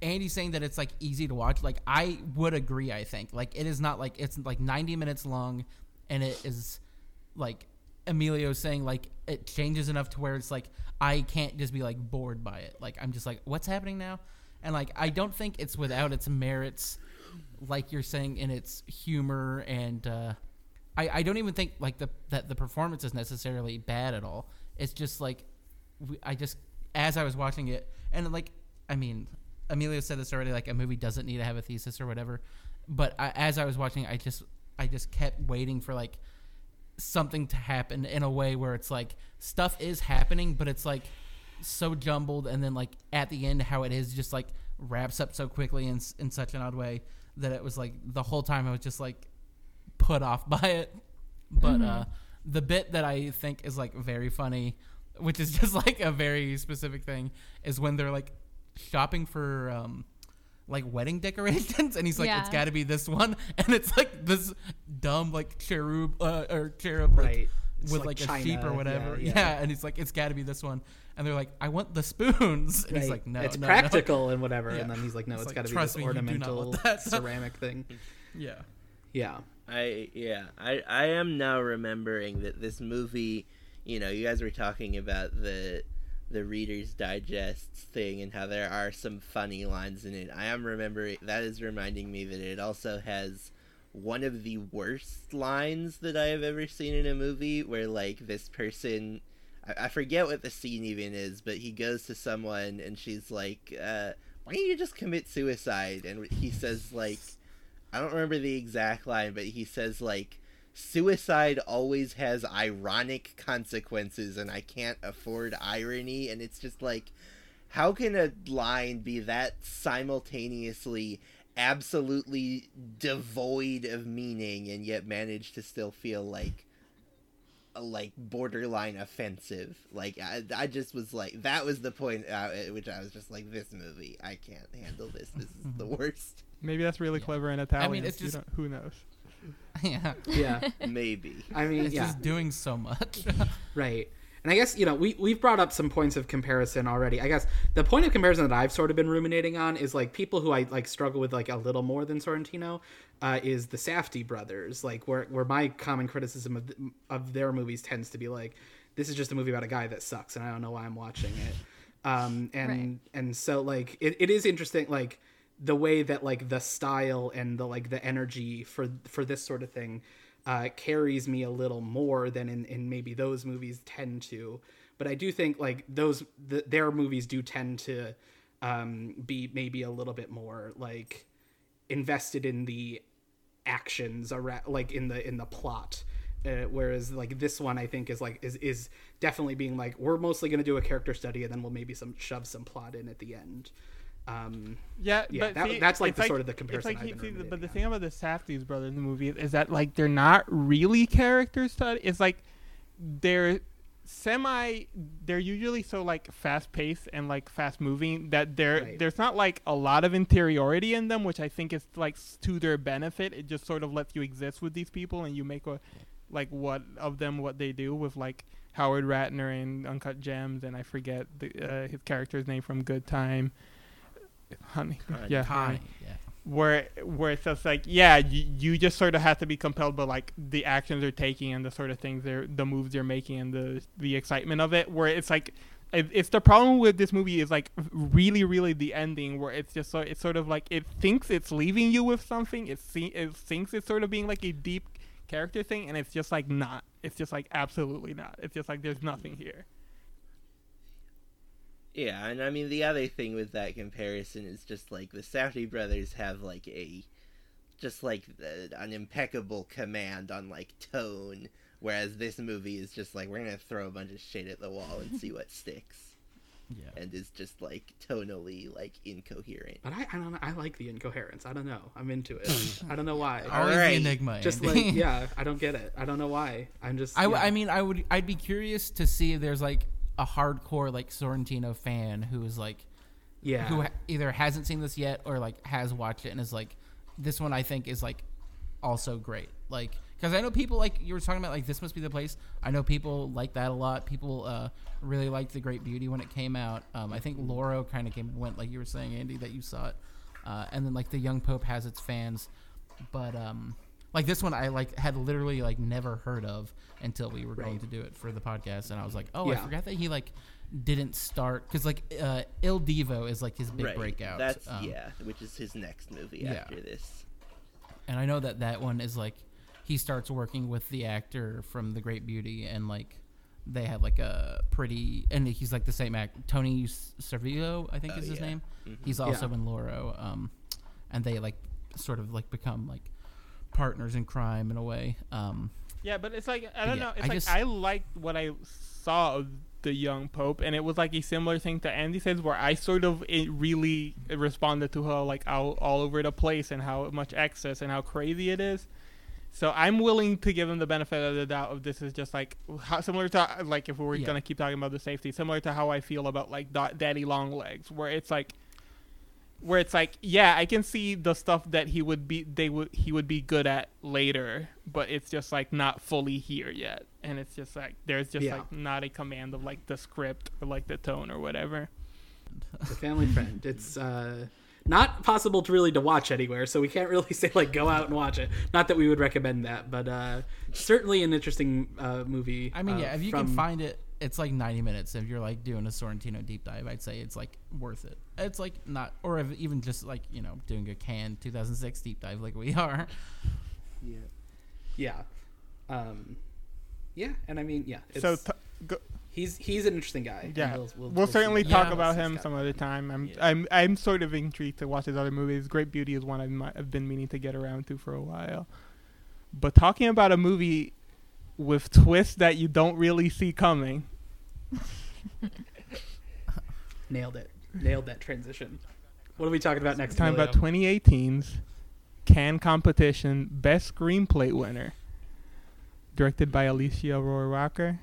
Andy saying that it's like easy to watch. Like I would agree. I think like it is not like it's like 90 minutes long, and it is like Emilio saying like it changes enough to where it's like I can't just be like bored by it. Like I'm just like what's happening now, and like I don't think it's without its merits, like you're saying in its humor and. uh I, I don't even think like the that the performance is necessarily bad at all. It's just like I just as I was watching it and like I mean Emilio said this already like a movie doesn't need to have a thesis or whatever, but I, as I was watching I just I just kept waiting for like something to happen in a way where it's like stuff is happening but it's like so jumbled, and then like at the end, how it is just like wraps up so quickly in in such an odd way that it was like the whole time I was just like put off *laughs* by it. But uh, the bit that I think is like very funny, which is *laughs* just like a very specific thing, is when they're like shopping for um, like wedding *laughs* decorations, and he's like, "It's Yeah. got to be this one," and it's like this dumb like cherub uh, or cherub Right. It's with like like, a sheep or whatever. yeah, Yeah, yeah. and he's like, "It's got to be this one," and they're like, "I want the spoons," and he's like, "No, it's no, no." practical and whatever. Yeah. And then he's like, no, It's it's like, got to be this me, you do not ornamental ceramic thing. Yeah. Yeah. I yeah, I I am now remembering that this movie, you know, you guys were talking about the the Reader's Digest thing and how there are some funny lines in it. I am remembering that is reminding me that it also has one of the worst lines that I have ever seen in a movie where like this person I, I forget what the scene even is, but he goes to someone and she's like, uh, why don't you just commit suicide? And he says like I don't remember the exact line, but he says like suicide always has ironic consequences and I can't afford irony. And it's just like how can a line be that simultaneously absolutely devoid of meaning and yet manage to still feel like uh, like borderline offensive? Like I, I just was like that was the point uh, at which i was just like this movie i can't handle this. This is the *laughs* worst Maybe that's really clever in Italian. I mean, it's just- don't- who knows. *laughs* yeah. Yeah. maybe I mean, It's yeah. just doing so much. *laughs* Right. And I guess, you know, we, we've brought up some points of comparison already. I guess the point of comparison that I've sort of been ruminating on is like people who I like struggle with like a little more than Sorrentino uh, is the Safdie brothers. Like where, where my common criticism of, th- of their movies tends to be like, this is just a movie about a guy that sucks and I don't know why I'm watching it. Um, and, Right. and so like, it, it is interesting, like the way that like the style and the, like the energy for, for this sort of thing uh, carries me a little more than in, in maybe those movies tend to. But I do think like those the, their movies do tend to um, be maybe a little bit more like invested in the actions around like in the in the plot. Uh, whereas like this one I think is like is is definitely being like we're mostly going to do a character study and then we'll maybe some shove some plot in at the end. Um, Yeah, Yeah, but that- see, that's, like, the sort of the comparison like see, the- but the thing about the Safdie's brothers in the movie is that like they're not really character study. It's like they're semi. They're usually so like fast paced and like fast moving that there Right. there's not like a lot of interiority in them, which I think is like to their benefit. It just sort of lets you exist with these people and you make a like what of them what they do with like Howard Ratner and Uncut Gems and I forget the, uh, his character's name from Good Time. Honey, *laughs* Connie. yeah, Connie, yeah. where where it's just like yeah you, you just sort of have to be compelled by like the actions they're taking and the sort of things they're the moves they're making and the the excitement of it where it's like it, it's the problem with this movie is like really really the ending where it's just so it's sort of like it thinks it's leaving you with something it, see, it thinks it's sort of being like a deep character thing and it's just like not. It's just like absolutely not. It's just like there's nothing mm. here Yeah, and I mean the other thing with that comparison is just like the Safdie brothers have like a just like uh, an impeccable command on like tone, whereas this movie is just like we're gonna throw a bunch of shit at the wall and see what sticks, *laughs* Yeah. and is just like tonally like incoherent. but I, I don't know. I like the incoherence. I don't know. I'm into it. I don't know *laughs* why. Always Alright. the enigma. just Andy. like *laughs* yeah i don't get it i don't know why i'm just I, w- yeah. I mean, I would. I'd be curious to see if there's like a hardcore like Sorrentino fan who is like yeah who ha- either hasn't seen this yet or like has watched it and is like, this one I think is like also great. Like, because I know people like you were talking about like this must be the place. I know people like that a lot. People uh, really liked The Great Beauty when it came out. Um, I think Loro kind of came and went like you were saying, Andy, that you saw it. Uh, and then like The Young Pope has its fans, but um, like this one I like had literally like never heard of until we were going to do it for the podcast, and I was like, oh, I forgot that he like didn't start because like uh, Il Divo is like his big right. breakout. That's um, yeah, which is his next movie yeah. after this. and I know that that one is like he starts working with the actor from The Great Beauty, and like they have like a pretty, and he's like the same act. Toni Servillo, I think Oh, is his yeah. name. Mhm. He's also Yeah. in Loro, um, and they like sort of like become like partners in crime in a way. Um, Yeah, but it's like I don't Yeah, know. It's I like just- I liked what I saw of the young pope, and it was like a similar thing to Andy says, where I sort of it really responded to how like all, all over the place and how much excess and how crazy it is. So I'm willing to give him the benefit of the doubt of this is just like how, similar to like if we were Yeah. gonna keep talking about the Safdies, similar to how I feel about like Da- Daddy Long Legs, where it's like where it's like yeah i can see the stuff that he would be they would he would be good at later but it's just like not fully here yet and it's just like there's just Yeah. like not a command of like the script or like the tone or whatever the family friend. It's uh, not possible to really to watch anywhere, so we can't really *laughs* say like go out and watch it. Not that we would recommend that, but uh, certainly an interesting uh, movie. I mean, uh, yeah, if you from- can find it, it's like 90 minutes. If you're like doing a Sorrentino deep dive, I'd say it's like worth it. It's like not, or if even just like you know doing a Cannes 2006 deep dive like we *laughs* are. yeah, um, yeah, and I mean, yeah, it's, so t- go, he's he's an interesting guy. yeah we'll, we'll- we'll see certainly what talk Yeah. about him some other time i'm Yeah. i'm i'm sort of intrigued to watch his other movies great beauty is one I've, I've been meaning to get around to for a while but talking about a movie with twists that you don't really see coming *laughs* Nailed it. Nailed that transition. What are we talking about next? Talking about Emilio? 2018's Cannes competition best screenplay winner, directed by Alicia Rohrwacher.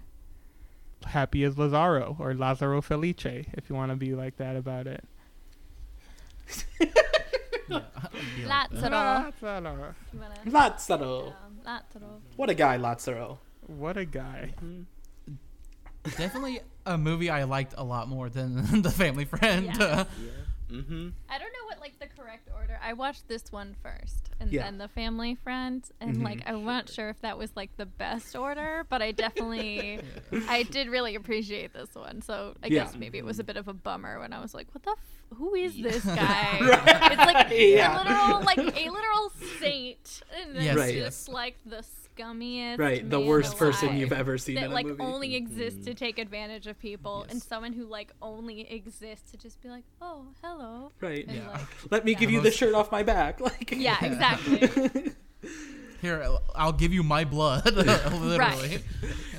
Happy as Lazzaro or Lazzaro Felice, if you want to be like that about it. Lazzaro. Lazzaro. Lazzaro. Lazzaro. Um, what a guy, Lazzaro. What a guy. Definitely a movie I liked a lot more than *laughs* The Family Friend. Yeah. *laughs* Yeah. Mm-hmm. I don't know what like the correct order. I watched this one first, and Yeah. then the Family Friend, and like I'm not sure if that was like the best order, but I definitely, *laughs* I did really appreciate this one. So I Yeah. guess maybe it was a bit of a bummer when I was like, "What the? F- who is this guy?" Right. It's like Yeah. a literal, like a literal saint, and Yes, it's Right. just like the scummiest, Right, the man worst person you've ever seen that in a like movie. only exists to take advantage of people, and someone who like only exists to just be like, "Oh, hello." right. And, Yeah. like, Let me Yeah. give you the shirt off my back. *laughs* Like yeah, exactly. *laughs* Here, I'll- I'll give you my blood. *laughs* Literally.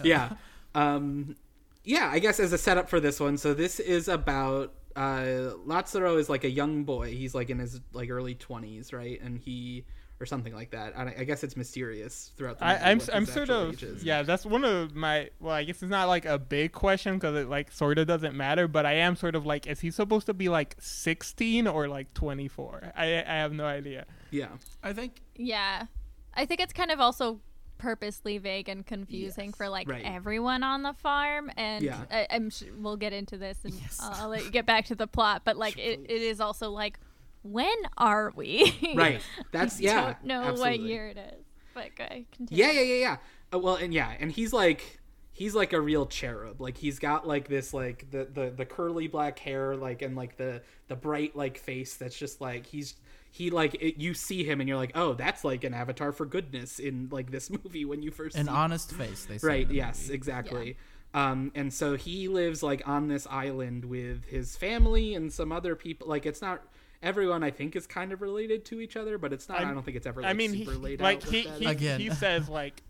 yeah. Um, yeah, I guess as a setup for this one, so this is about uh, Lazzaro is like a young boy. He's like in his like early twenties, right? And he or something like that. I, I guess it's mysterious throughout the movie. I, I'm I'm sort of age is. yeah. That's one of my well. I guess it's not like a big question because it like sort of doesn't matter. But I am sort of like, is he supposed to be like 16 or like 24? I I have no idea. yeah, I think yeah, I think it's kind of also purposely vague and confusing Yes, for like right. everyone on the farm and Yeah. I, i'm sh- we'll get into this and Yes. I'll, I'll let you get back to the plot but like it, it is also like when are we right. *laughs* That's yeah. I don't know what year it is but okay continue. Yeah, yeah, yeah, yeah. Uh, well, and yeah, and he's like he's like a real cherub. Like he's got like this like the the the curly black hair like and like the the bright like face that's just like he's he like it, you see him and you're like, "Oh, that's like an avatar for goodness in like this *laughs* movie when you first an see honest face. They say right the yes movie. exactly um and so he lives like on this island with his family and some other people like it's not everyone i think is kind of related to each other but it's not I'm- i don't think it's ever like I mean, he, laid like out he that. he, Again. he says like,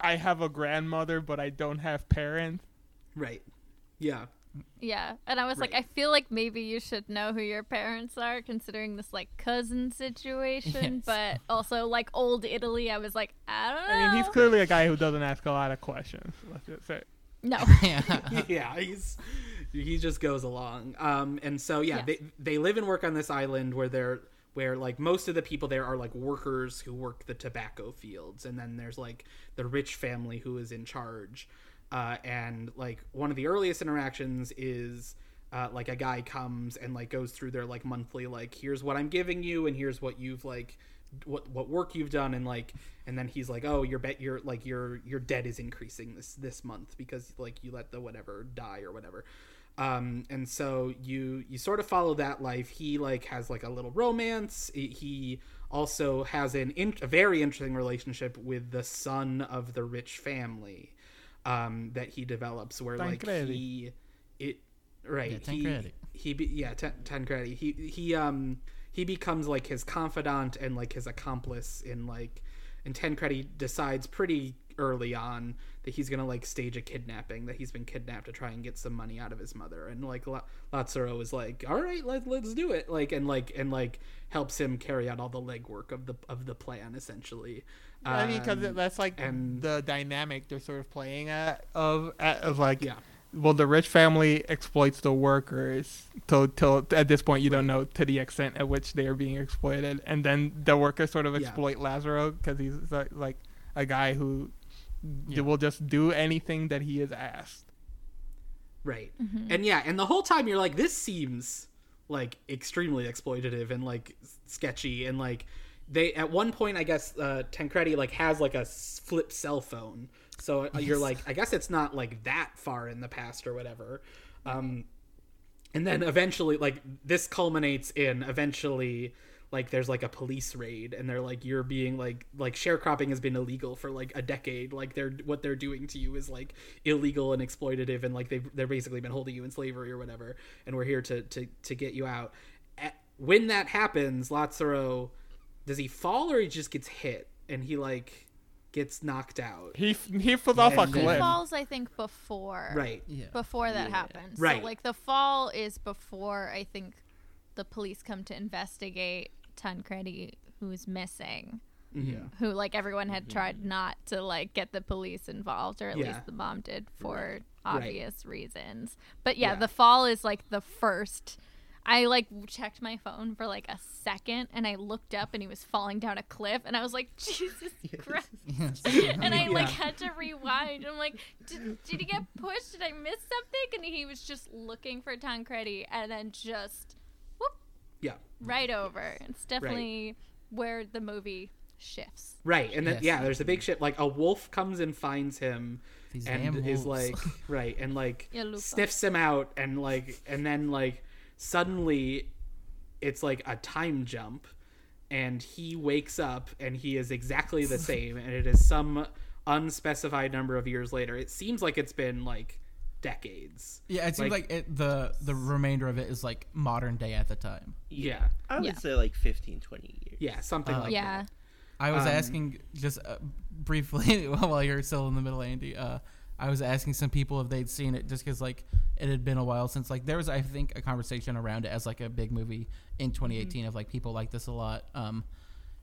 I have a grandmother, but I don't have parents. right yeah yeah and i was like i feel like maybe you should know who your parents are considering this like cousin situation Yes. but also like old italy i was like i don't know I mean, he's clearly a guy who doesn't ask a lot of questions. Let's just say. no *laughs* yeah. *laughs* yeah, he's he just goes along. Um, and so yeah, Yes. they they live and work on this island where they're where like most of the people there are like workers who work the tobacco fields, and then there's like the rich family who is in charge. Uh, and like one of the earliest interactions is uh, like a guy comes and like goes through their like monthly like here's what I'm giving you and here's what you've like what what work you've done and like and then he's like oh your bet your like your your debt is increasing this this month because like you let the whatever die or whatever um and so you you sort of follow that life. He like has like a little romance. He, also has an in, a very interesting relationship with the son of the rich family um that he develops where like he it right Yeah, he he be, yeah Tan- Tancredi he he um he becomes like his confidant and like his accomplice in like and Tancredi decides pretty early on that he's gonna like stage a kidnapping that he's been kidnapped to try and get some money out of his mother. And like La- Lazzaro is like all right let, let's do it. Like and like and like helps him carry out all the legwork of the of the plan essentially. I mean, because Um, that's like and- the dynamic they're sort of playing at of at, of like yeah. well the rich family exploits the workers till till at this point you don't know to the extent at which they are being exploited. And then the workers sort of Yeah. exploit Lazzaro because he's like, like a guy who Yeah. will just do anything that he is asked Right. And yeah, and the whole time you're like, this seems like extremely exploitative and like sketchy and like they at one point I guess uh Tancredi like has like a flip cell phone. So uh, you're like I guess it's not like that far in the past or whatever. Um and then eventually like this culminates in eventually like there's like a police raid and they're like you're being like like sharecropping has been illegal for like a decade like they're what they're doing to you is like illegal and exploitative and like they've they're basically been holding you in slavery or whatever and we're here to to to get you out At, when that happens Lazzaro does he fall or he just gets hit and he like gets knocked out he he falls off a And then- He falls, I think, before. right Yeah. Before that happens. Right. So, like, the fall is before, I think, the police come to investigate Tancredi, who's missing. Mm-hmm. Yeah. Who, like, everyone had tried not to, like, get the police involved, or at Yeah. least the mom did for obvious reasons. But yeah, Yeah. the fall is, like, the first. I, like, checked my phone for, like, a second, and I looked up, and he was falling down a cliff, and I was like, *laughs* Jesus *laughs* Christ. *laughs* and I like had to rewind. I'm like, did, did he get pushed? Did I miss something? And he was just looking for Tancredi and then just whoop yeah right over. It's definitely where the movie shifts. Right, and then Yes. yeah, there's a big shit. Like a wolf comes and finds him, These and damn is wolves. like *laughs* right, and like sniffs him out, and like, and then like suddenly, it's like a time jump, and he wakes up, and he is exactly the *laughs* same, and it is some unspecified number of years later. It seems like it's been like decades. Yeah, it seems Like- like, it, the the remainder of it is like modern day at the time. Yeah, I would Yeah. say like 15, 20 years. yeah, something Uh, like yeah. that. I was Um, asking just uh, briefly *laughs* while you're still in the middle, Andy. Uh, I was asking some people if they'd seen it, just because like it had been a while since like there was I think a conversation around it as like a big movie in 2018 of like people like this a lot. Um,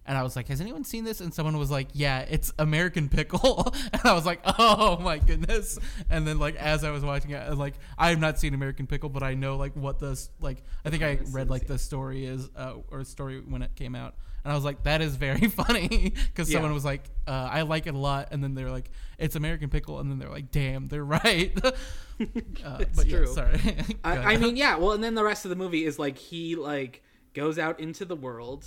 and I was like, "Has anyone seen this?" And someone was like, "Yeah, it's American Pickle." *laughs* and I was like, "Oh my goodness!" And then like as I was watching it, I was like I have not seen American Pickle, but I know like what the like I think I read like the story is uh, or story when it came out, and I was like, "That is very *laughs* funny," because Yeah. someone was like, uh, "I like it a lot," and then they're like, "It's American Pickle," and then they're like, "Damn, they're *laughs* right." uh, It's but yeah, true. sorry. I, I mean, yeah. Well, and then the rest of the movie is like he like goes out into the world.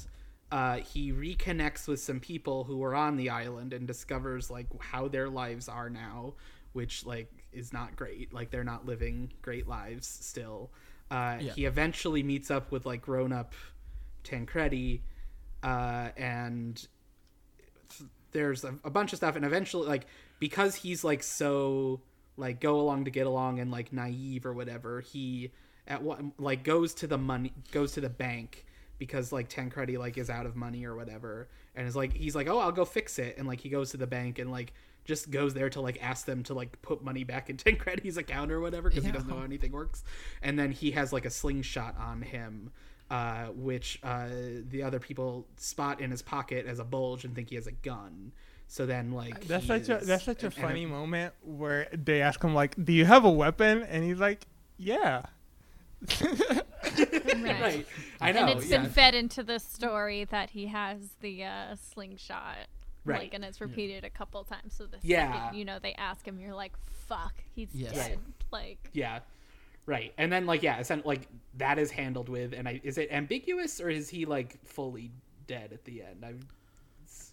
Uh, he reconnects with some people who are on the island and discovers like how their lives are now, which like is not great. Like they're not living great lives still. Uh, Yeah. He eventually meets up with like grown up Tancredi, uh, and there's a, a bunch of stuff and eventually like because he's like so like go along to get along and like naive or whatever he at one like goes to the money goes to the bank because like Tancredi like is out of money or whatever and is like he's like oh I'll go fix it and like he goes to the bank and like just goes there to like ask them to like put money back in *laughs* Tancredi's account or whatever because he doesn't know how anything works and then he has like a slingshot on him uh, which uh, the other people spot in his pocket as a bulge and think he has a gun. So then, like That's such a that's such a funny moment where they ask him like, "Do you have a weapon?" And he's like, "Yeah." Right, I know. and it's yeah. been fed into the story that he has the uh, slingshot. Right. Like, and it's repeated a couple times. So the Yeah. second, you know, they ask him, you're like, fuck, he's Yes. dead. Like, yeah, right. And then like yeah, it's like that is handled with. And I is it ambiguous or is he like fully dead at the end? I've it's-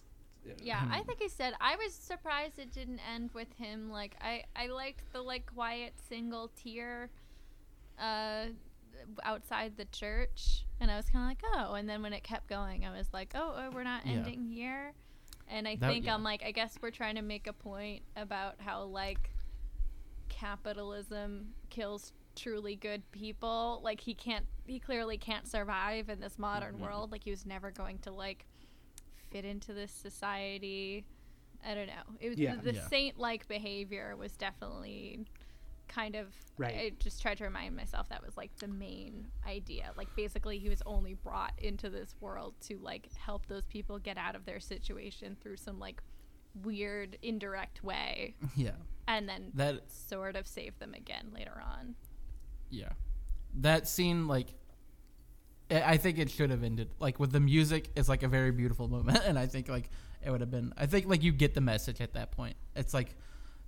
Yeah, I think he said I was surprised it didn't end with him like I I liked the like quiet single tear uh outside the church and I was kind of like oh and then when it kept going I was like oh, oh we're not Yeah. ending here and I That- think yeah. I'm like I guess we're trying to make a point about how like capitalism kills truly good people like he can't he clearly can't survive in this modern Mm-hmm. world like he was never going to like fit into this society. I don't know. It was Yeah. the, the Yeah. saint-like behavior was definitely kind of Right. I just tried to remind myself that was like the main idea. Like basically he was only brought into this world to like help those people get out of their situation through some like weird indirect way *laughs* Yeah. and then That sort of save them again later on. yeah. That scene like I I think it should have ended like with the music. It's like a very beautiful moment, *laughs* and I think like it would have been. I think like you get the message at that point. It's like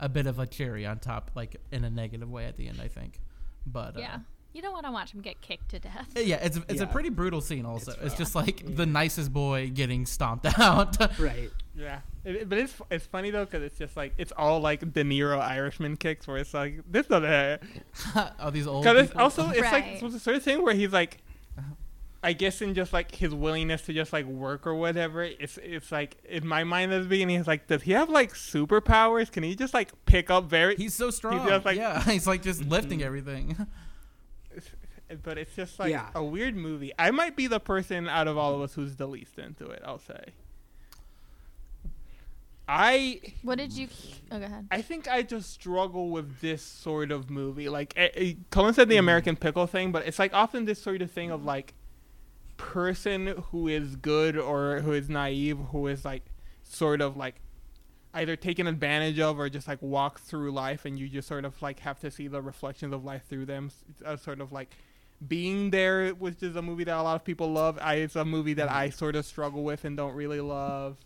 a bit of a cherry on top, like in a negative way at the end. I think, but uh, Yeah. You don't want to watch him get kicked to death. Yeah, it's it's Yeah. a pretty brutal scene. Also, it's, It's just like the nicest boy getting stomped *laughs* out. Right. Yeah, it, it- but it's it's funny though because it's just like it's all like De Niro Irishman kicks where it's like this doesn't All *laughs* these old. *laughs* because it's also it's like it's the sort of thing where he's like, I guess in just like his willingness to just like work or whatever. It's it's like in my mind at the beginning, it's like, does he have like superpowers? Can he just like pick up very? He's so strong. just like- yeah, *laughs* he's like just lifting everything. *laughs* but it's just like Yeah. a weird movie. I might be the person out of all of us who's the least into it. I'll say. I What did you Oh, go ahead. I think I just struggle with this sort of movie. Like, eh, eh, Colin said the American Pickle thing, but it's like often this sort of thing of like person who is good or who is naive, who is like sort of like either taken advantage of or just like walk through life, and you just sort of like have to see the reflections of life through them. It's a uh, sort of like being there, which is a movie that a lot of people love. I, it's a movie that I sort of struggle with and don't really love.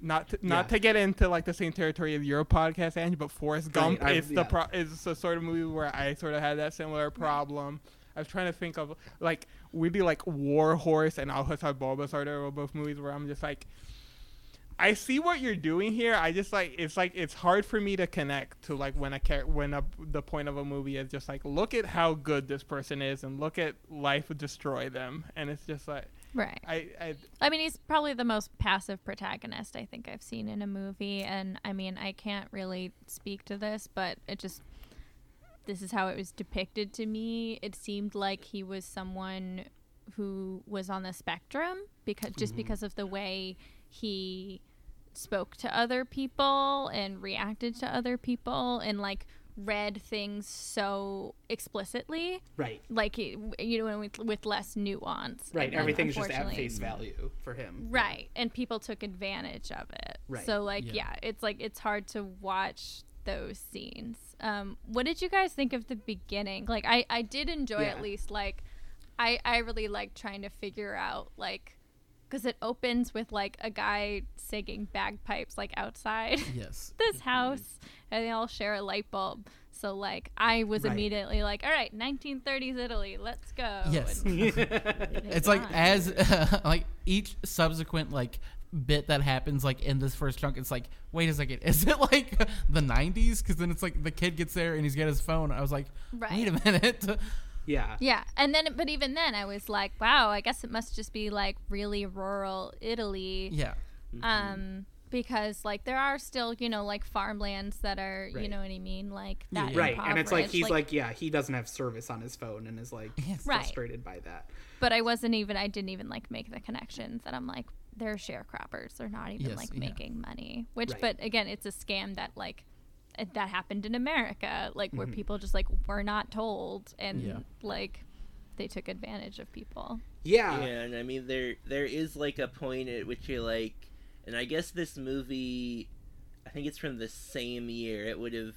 Not to, not Yeah. to get into like the same territory as your podcast, Angie, but Forrest Gump I've- is the pro- is the sort of movie where I sort of had that similar problem. I was trying to think of like really like War Horse and Au Hasard Balthazar are both movies where I'm just like, I see what you're doing here. I just like it's like it's hard for me to connect to like when a char- when a, the point of a movie is just like look at how good this person is and look at life destroy them, and it's just like Right. I I I mean, he's probably the most passive protagonist I think I've seen in a movie. And I mean, I can't really speak to this, but it just, this is how it was depicted to me. It seemed like he was someone who was on the spectrum because just mm-hmm. because of the way he spoke to other people and reacted to other people and like read things so explicitly Right. like it- you know with, with less nuance Right. And then, Everything's just at face value for him. right and people took advantage of it Right. so like Yeah. yeah. it's like it's hard to watch those scenes um what did you guys think of the beginning like i i did enjoy Yeah. at least like i i really like trying to figure out like because it opens with like a guy singing bagpipes like outside *laughs* yes. this house and they all share a light bulb so like i was Right. immediately like all right 1930s italy let's go Yes. *laughs* It's like as *laughs* like each subsequent like bit that happens like in this first chunk it's like wait a second *laughs* is it like the 90s because then it's like the kid gets there and he's got his phone i was like wait a minute *laughs* Yeah. Yeah, and then but even then I was like, wow, I guess it must just be like really rural Italy. yeah Um because like there are still, you know, like farmlands that are, you know what I mean, like that yeah. Right. And it's like he's like, yeah, he doesn't have service on his phone and is like Yes. Right. frustrated by that. but I wasn't even I didn't even like make the connections that I'm like they're sharecroppers. They're not even Yes, like yeah. making money. Which Right. but again, it's a scam that like that happened in America, like where Mhm. people just like were not told and Yeah. like they took advantage of people. Yeah. Yeah, and I mean there there is like a point at which you're like, and I guess this movie, I think it's from the same year. It would have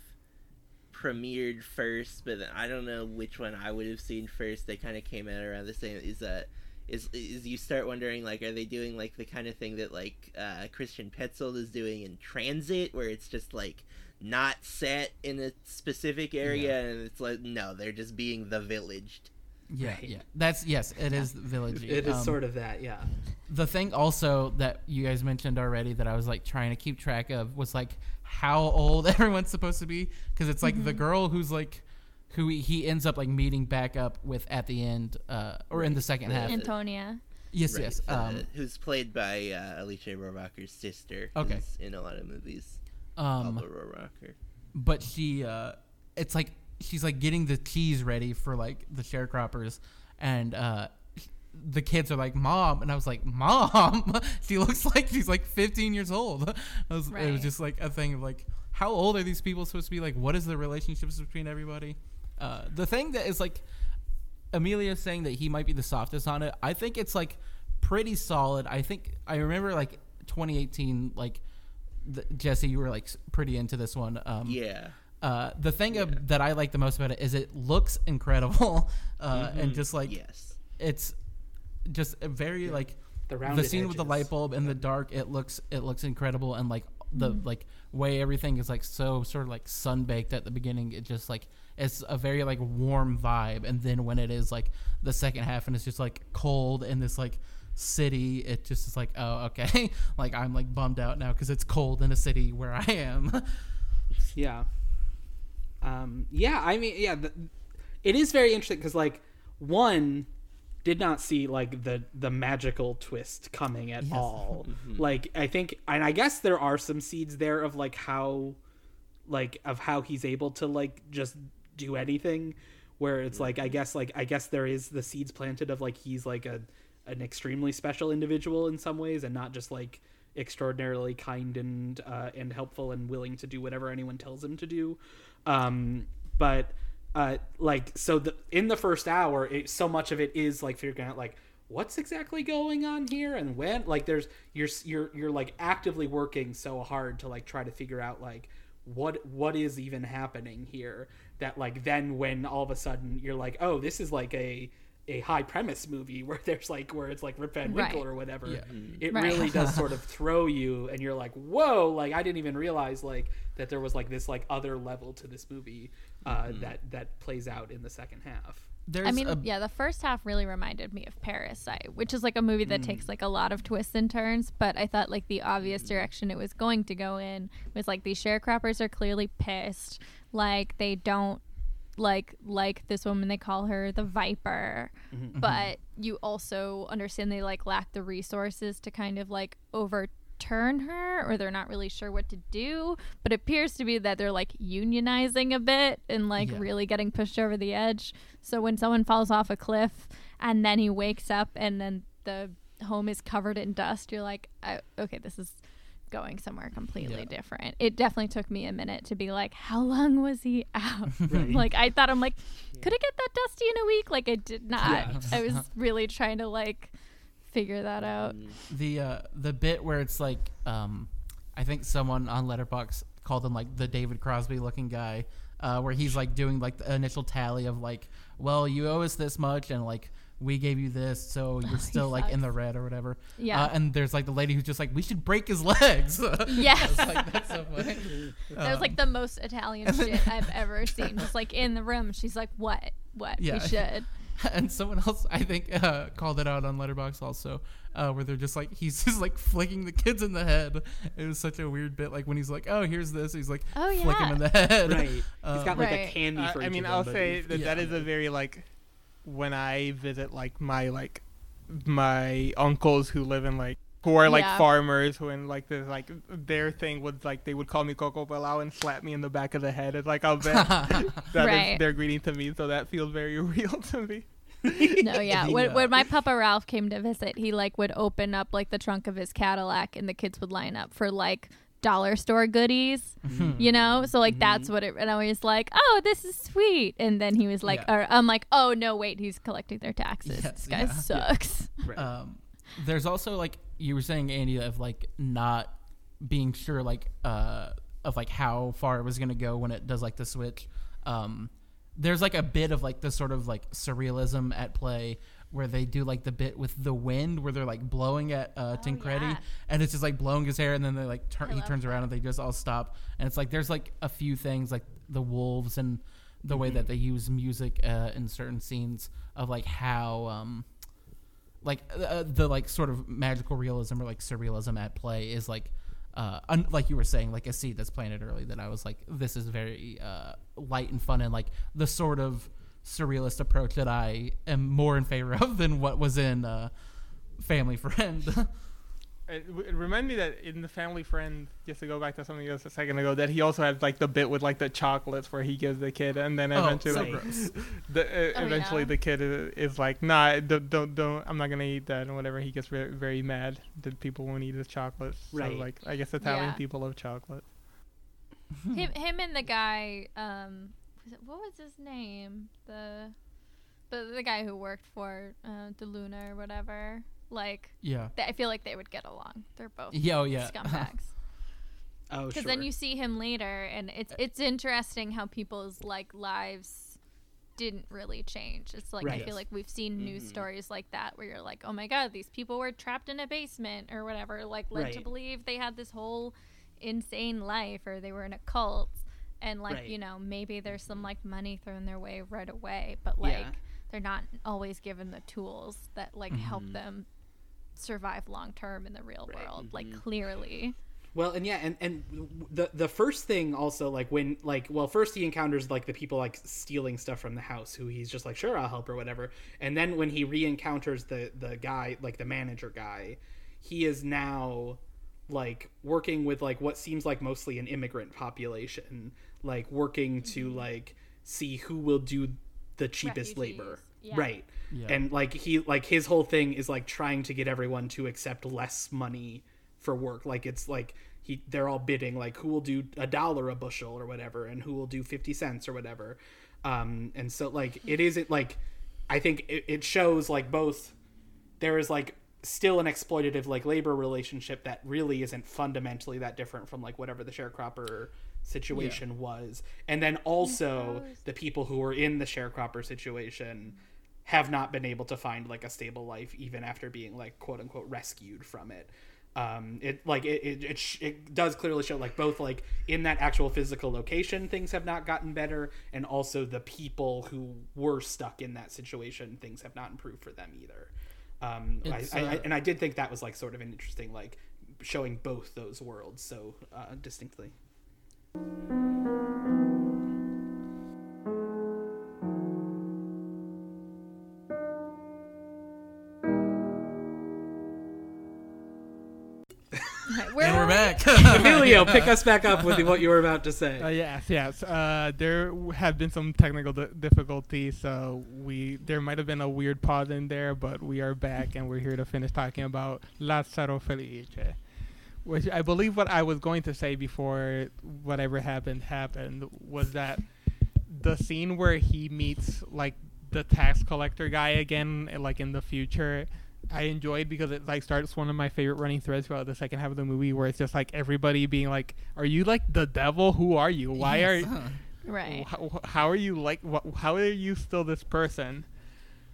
premiered first, but I don't know which one I would have seen first. They kind of came out around the same. Is that is is you start wondering like, are they doing like the kind of thing that like uh, Christian Petzold is doing in Transit, where it's just like not set in a specific area, and it's like no, they're just being the villaged. yeah Right. yeah that's yes it is the village It is sort of that, yeah. the thing also that you guys mentioned already that I was like trying to keep track of was like how old *laughs* everyone's supposed to be because it's like the girl who's like who he, he ends up like meeting back up with at the end uh or in the second half. Antonia. yes, Right, yes. uh, Um, who's played by uh, Alicia Rohrwacher's sister. Okay. who's in a lot of movies. um, Alba Rohrwacher. but she uh it's like she's like getting the cheese ready for like the sharecroppers and uh the kids are like mom and i was like mom *laughs* she looks like she's like 15 years old *laughs* I was, it was just like a thing of like how old are these people supposed to be like what is the relationships between everybody uh, the thing that is like amelia saying that he might be the softest on it i think it's like pretty solid i think i remember like 2018 like the, jesse you were like pretty into this one um, Yeah. uh, the thing of, that I like the most about it is it looks incredible, *laughs* uh, and just like Yes. it's just a very like The the rounded scene with the light bulb in the dark. It looks it looks incredible, and like the like way everything is like so sort of like sun baked at the beginning. It just like it's a very like warm vibe, and then when it is like the second half and it's just like cold in this like city it just is like oh okay. *laughs* Like i'm like bummed out now because it's cold in a city where i am. *laughs* Yeah. Um, yeah, I mean, yeah, the, it is very interesting because, like, one did not see like the the magical twist coming at all. *laughs* Like, I think, and I guess there are some seeds there of like how, like, of how he's able to like just do anything. Where it's like, I guess, like, I guess there is the seeds planted of like he's like a an extremely special individual in some ways, and not just like extraordinarily kind and uh, and helpful and willing to do whatever anyone tells him to do. Um, but uh, like so, the in the first hour, it, so much of it is like figuring out like what's exactly going on here and when. Like there's you're you're you're like actively working so hard to like try to figure out like what what is even happening here that like then when all of a sudden you're like oh this is like a a high premise movie *laughs* where there's like where it's like Rip Van Winkle Right. or whatever Yeah. it Right. really does *laughs* sort of throw you and you're like whoa like i didn't even realize like that there was like this like other level to this movie uh that that plays out in the second half there's I mean, a, yeah, the first half really reminded me of Parasite, which is like a movie that Mm. takes like a lot of twists and turns. But I thought like the obvious direction it was going to go in was like these sharecroppers are clearly pissed, like they don't like like this woman they call her the viper Mm-hmm. but you also understand they like lack the resources to kind of like overturn her or they're not really sure what to do but it appears to be that they're like unionizing a bit and like Yeah. really getting pushed over the edge so when someone falls off a cliff and then he wakes up and then the home is covered in dust you're like I, okay this is going somewhere completely Yeah. different. It definitely took me a minute to be like how long was he *laughs* out? Right. *laughs* like i thought i'm like could it get that dusty in a week. Like i did not. Yeah. i was *laughs* really trying to like figure that out. The uh the bit where it's like um I think someone on Letterboxd called him like the David Crosby looking guy, uh, where he's like doing like the initial tally of like, well, you owe us this much and like we gave you this, so *laughs* you're still like in the red or whatever. Yeah. Uh, and there's like the lady who's just like, we should break his legs. *laughs* Yes. I like, that's so funny. *laughs* that was like the most italian shit i've ever seen just like in the room she's like what what Yeah. we should and someone else I think uh, called it out on Letterboxd also, uh, where they're just like he's just like flicking the kids in the head. It was such a weird bit, like when he's like, "Oh, here's this," he's like, Oh, flick him yeah. in the head. right he's Um, got like a Right. candy Uh, for I mean, of I'll them, say that that Yeah. is a very like when I visit like my like my uncles who live in like who are like Yeah. farmers who and like there's like their thing was like they would call me Coco Palau and slap me in the back of the head. It's like I'll bet *laughs* that is Right. their greeting to me, so that feels very *laughs* real to me. *laughs* no yeah when, Yeah. when my papa ralph came to visit he like would open up like the trunk of his cadillac and the kids would line up for like dollar store goodies you know so like that's what it and i was like oh this is sweet and then he was like Yeah. or i'm like oh no wait he's collecting their taxes Yes, this guy yeah. sucks *laughs* Right. um, there's also like you were saying, Andy, of like not being sure like uh of like how far it was gonna go when it does like the switch. Um, there's like a bit of like the sort of like surrealism at play where they do like the bit with the wind where they're like blowing at uh, Tancredi yeah. and it's just like blowing his hair and then they like turn he turns around and they just all stop. And it's like there's like a few things like the wolves and the way that they use music uh, in certain scenes of like how um like uh, the like sort of magical realism or like surrealism at play is like uh un- like you were saying like a seed that's planted early that i was like this is very uh light and fun and like the sort of surrealist approach that i am more in favor of than what was in uh family friend *laughs* It, it reminded me that in the Family Friend, just to go back to something else a second ago, that he also had like the bit with like the chocolates where he gives the kid, and then Oh, eventually, so gross. *laughs* the, uh, Oh, eventually yeah. the kid is, is like, nah, don't, don't, don't, I'm not gonna eat that, and whatever. He gets very, very mad that people won't eat his chocolates. Right. So like, I guess Italian Yeah. people love chocolate. him, him and the guy. Um, was it, what was his name? The, the the guy who worked for uh, DeLuna or whatever. Like, Yeah. they, I feel like they would get along. They're both Yeah, oh, yeah. scumbags. *laughs* Oh, Because sure. then you see him later, and it's it's interesting how people's like lives didn't really change. It's like I Right. feel like we've seen news Mhm. stories like that where you're like, oh my god, these people were trapped in a basement or whatever, like led to believe they had this whole insane life or they were in a cult, and like Right. you know maybe there's some mm-hmm. like money thrown their way right away, but like Yeah. they're not always given the tools that like help mm-hmm. them survive long term in the real Right. world. Like mm-hmm. clearly. Well, and yeah, and and the the first thing also like when like well first he encounters like the people like stealing stuff from the house who he's just like sure I'll help or whatever, and then when he re-encounters the the guy like the manager guy, he is now like working with like what seems like mostly an immigrant population, like working to like see who will do the cheapest labor, yeah. right? Yeah. And like he like his whole thing is like trying to get everyone to accept less money for work. Like it's like he they're all bidding like who will do a dollar a bushel or whatever and who will do 50 cents or whatever. Um and so like it isn't like I think it, it shows like both there is like still an exploitative like labor relationship that really isn't fundamentally that different from like whatever the sharecropper situation was. And then also the people who were in the sharecropper situation have not been able to find like a stable life even after being like quote unquote rescued from it. Um it like it it, it, sh- it does clearly show like both like in that actual physical location things have not gotten better and also the people who were stuck in that situation things have not improved for them either. Um I, It's, I, I, uh, and i did think that was like sort of an interesting like showing both those worlds so uh distinctly. Where And were we're back. *laughs* emilio *laughs* pick us back up with what you were about to say Uh, yes, yes. Uh, there have been some technical di- difficulties, so we there might have been a weird pause in there, but we are back and we're here to finish talking about Lazzaro Felice, which I believe what I was going to say before whatever happened happened was that the scene where he meets like the tax collector guy again, uh, like in the future. I enjoyed because it like starts one of my favorite running threads throughout the second half of the movie, where it's just like everybody being like, "Are you like the devil? Who are you? Why Yes, are huh. *laughs* Right. how, how are you like wh- how are you still this person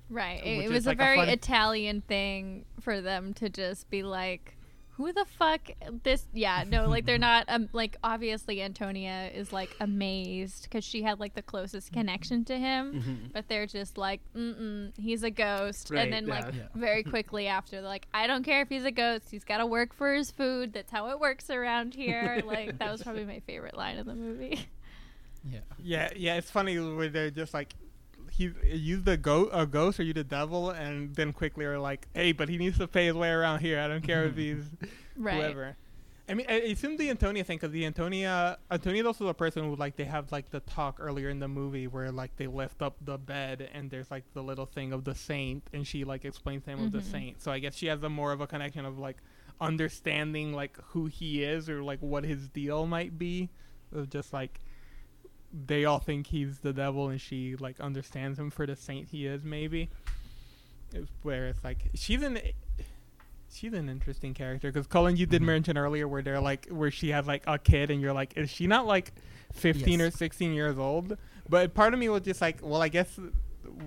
Right. which It, it is was a like a very funny- Italian thing for them to just be like, who the fuck this? Yeah, no, like they're *laughs* not. Um, like obviously Antonia is like amazed because she had like the closest connection to him, but they're just like, mm he's a ghost. Right, and then like yeah. Yeah. very *laughs* quickly after, they're like, I don't care if he's a ghost. He's got to work for his food. That's how it works around here. *laughs* like that was probably my favorite line of the movie. Yeah. yeah yeah it's funny where they're just like he you the go a ghost or you the devil and then quickly are like hey but he needs to pay his way around here i don't care if he's *laughs* Right. whoever I mean, I assume the Antonia thing, because the Antonia, Antonia also the person who, like, they have, like, the talk earlier in the movie where, like, they lift up the bed and there's, like, the little thing of the saint, and she, like, explains to him of the Mhm. saint. So I guess she has a more of a connection of, like, understanding, like, who he is or, like, what his deal might be. Of just, like, they all think he's the devil and she, like, understands him for the saint he is, maybe. It's where it's, like, she's an she's an interesting character because Colin, you did Mhm. mention earlier where they're like where she has like a kid and you're like, is she not like fifteen Yes. or sixteen years old? But part of me was just like, well, I guess.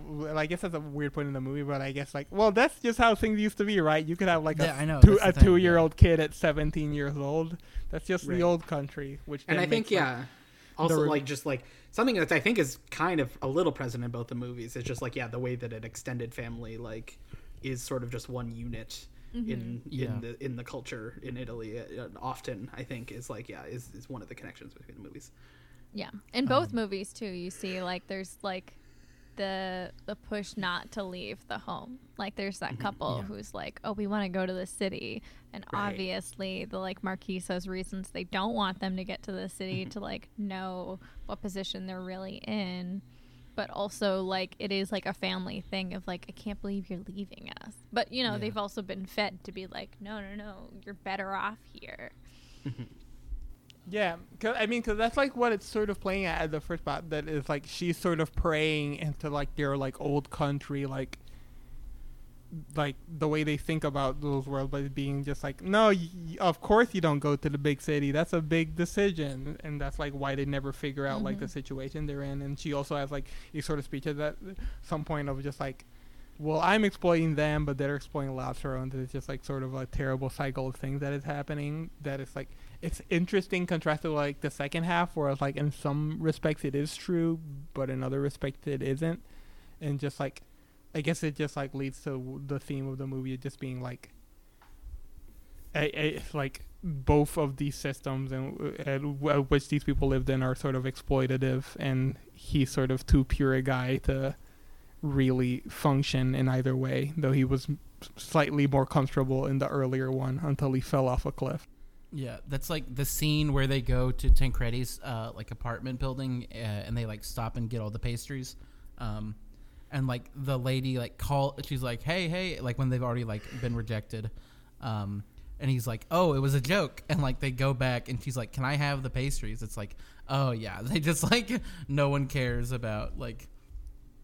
Well, I guess that's a weird point in the movie, but I guess like, well, that's just how things used to be, right? You could have like Yeah, a know, two, a two-year-old kid at seventeen years old. That's just Right. the old country, which and I think makes, like, yeah, also re- like just like something that I think is kind of a little present in both the movies. It's just like yeah, the way that an extended family like is sort of just one unit in mm-hmm. Yeah. in the in the culture in Italy. Uh, uh, often I think is like yeah is is one of the connections between the movies. Yeah. In both um, movies too, you see like there's like the the push not to leave the home. Like there's that mm-hmm. couple who's like, "Oh, we want to go to the city." And Right. obviously, the like Marquis has reasons they don't want them to get to the city mm-hmm. to like know what position they're really in. But also like it is like a family thing of like I can't believe you're leaving us. But you know, Yeah. they've also been fed to be like, "No, no, no, you're better off here." Mm-hmm. Yeah, cause, I mean, cause that's like what it's sort of playing at at the first spot. That is like she's sort of praying into like their like old country, like like the way they think about those worlds, but being just like, no, y- of course you don't go to the big city. That's a big decision, and that's like why they never figure out like the mm-hmm. situation they're in. And she also has like a sort of speech at some point of just like. Well, I'm exploiting them, but they're exploiting Lazzaro, and it's just like sort of a terrible cycle of things that is happening. That is like it's interesting contrasted with, like the second half where like in some respects it is true but in other respects it isn't. And just like i guess it just like leads to the theme of the movie just being like a, like both of these systems and which these people lived in are sort of exploitative and he's sort of too pure a guy to really function in either way though he was slightly more comfortable in the earlier one until he fell off a cliff Yeah, that's like the scene where they go to Tancredi's uh, like apartment building, uh, and they like stop and get all the pastries, um, and like the lady like call, she's like, "Hey, hey!" Like when they've already like been rejected, um, and he's like, "Oh, it was a joke," *laughs* and like they go back, and she's like, "Can I have the pastries?" It's like, "Oh yeah," *laughs* they just like no one cares about like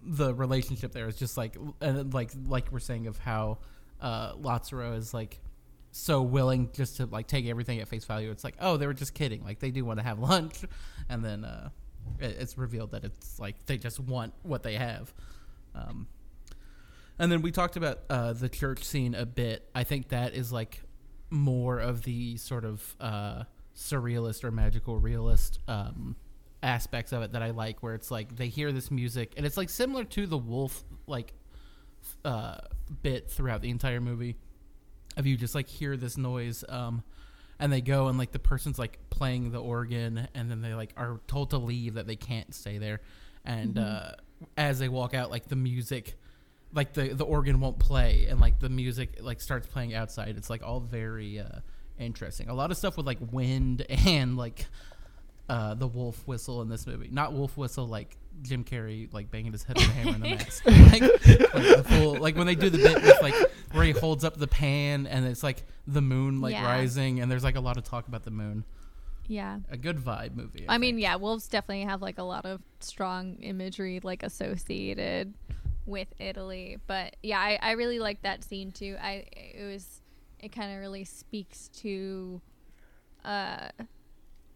the relationship there. It's just like and like like we're saying of how uh, Lazzaro is like so willing just to like take everything at face value. It's like, oh, they were just kidding. Like they do want to have lunch, *laughs* and then uh, it, it's revealed that it's like they just want what they have. Um, and then we talked about uh, the church scene a bit. I think that is like more of the sort of uh, surrealist or magical realist um, aspects of it that I like, where it's like they hear this music, and it's like similar to the wolf like uh, bit throughout the entire movie of you just like hear this noise um and they go and like the person's like playing the organ and then they like are told to leave that they can't stay there. And uh as they walk out like the music like the the organ won't play and like the music like starts playing outside. It's like all very uh interesting. A lot of stuff with like wind *laughs* and like uh the wolf whistle in this movie. Not wolf whistle like Jim Carrey like banging his head with a hammer in the *laughs* mask like, like the full like when they do the bit with like where he holds up the pan and it's like the moon like Yeah. rising and there's like a lot of talk about the moon Yeah. a good vibe movie I mean, yeah, wolves definitely have like a lot of strong imagery like associated with Italy. But yeah, I, I really like that scene too. I it was it kind of really speaks to uh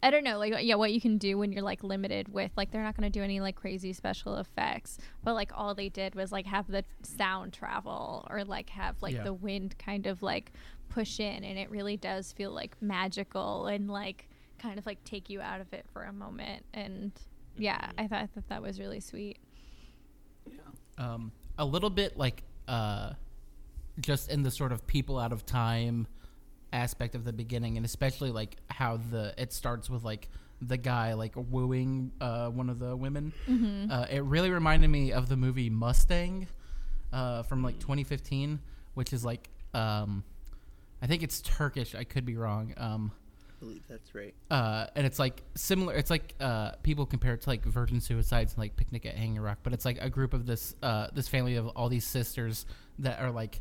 I don't know, like yeah, what you can do when you're like limited with like they're not going to do any like crazy special effects, but like all they did was like have the sound travel or like have like Yeah. the wind kind of like push in and it really does feel like magical and like kind of like take you out of it for a moment and yeah, I thought that that was really sweet. um, a little bit like uh, just in the sort of people out of time aspect of the beginning, and especially like how the it starts with like the guy like wooing uh, one of the women. Uh, it really reminded me of the movie Mustang uh, from like 2015, which is like um, I think it's Turkish. I could be wrong. Um, I believe that's right. uh, and it's like similar. It's like uh, people compare it to like Virgin Suicides and like Picnic at Hanging Rock, but it's like a group of this uh, this family of all these sisters that are like,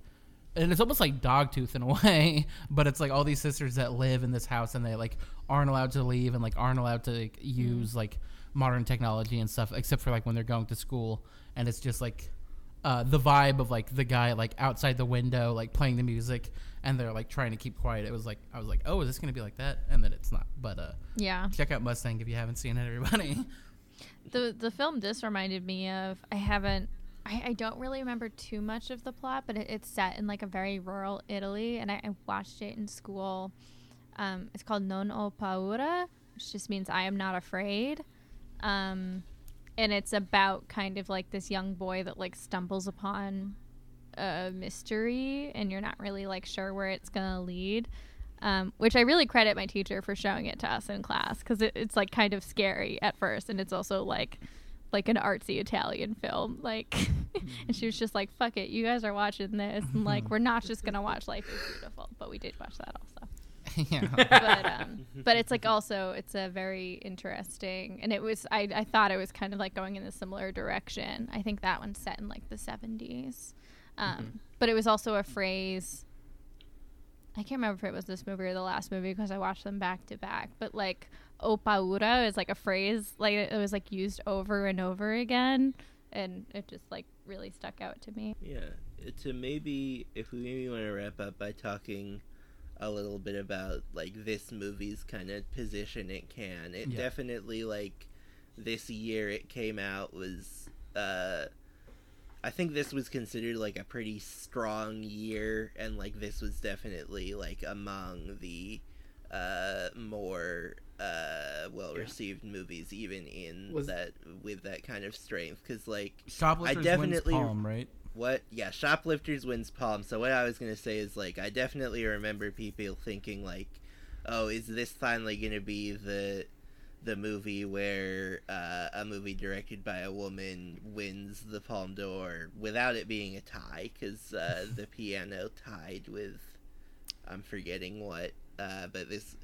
and it's almost like Dogtooth in a *laughs* way, but it's like all these sisters that live in this house and they like aren't allowed to leave and like aren't allowed to like, use like modern technology and stuff except for like when they're going to school, and it's just like uh, the vibe of like the guy like outside the window like playing the music and they're like trying to keep quiet. It was like i was like oh is this gonna be like that? And then it's not. But uh Yeah. check out mustang if you haven't seen it everybody. *laughs* The the film this reminded me of I haven't I, I don't really remember too much of the plot, but it, it's set in like a very rural Italy, and I, I watched it in school. Um, it's called Non ho paura, which just means I am not afraid. Um, and it's about kind of like this young boy that like stumbles upon a mystery, and you're not really like sure where it's gonna lead. Um, which I really credit my teacher for showing it to us in class because it, it's like kind of scary at first, and it's also like like an artsy Italian film. Like, *laughs* and she was just like, "Fuck it, you guys are watching this, and like, we're not just gonna watch Life is Beautiful." But we did watch that also. *laughs* yeah. But um, but it's like also it's a very interesting, and it was I I thought it was kind of like going in a similar direction. I think that one's set in like the seventies, um, but it was also a phrase. I can't remember if it was this movie or the last movie because I watched them back to back. But like ho paura is like a phrase like it was like used over and over again, and it just like really stuck out to me. Yeah, to maybe if we maybe want to wrap up by talking a little bit about like this movie's kind of position it Cannes. It Yeah. definitely like this year it came out was uh I think this was considered like a pretty strong year and like this was definitely like among the uh more uh well received movies even in Was- that with that kind of strength cuz like Shoplifters definitely- wins Palme, right? what? Yeah shoplifters wins Palme. So what i was gonna say is like i definitely remember people thinking like oh is this finally gonna be the the movie where uh, a movie directed by a woman wins the Palme d'Or without it being a tie? Because uh, the *laughs* piano tied with i'm forgetting what uh, but this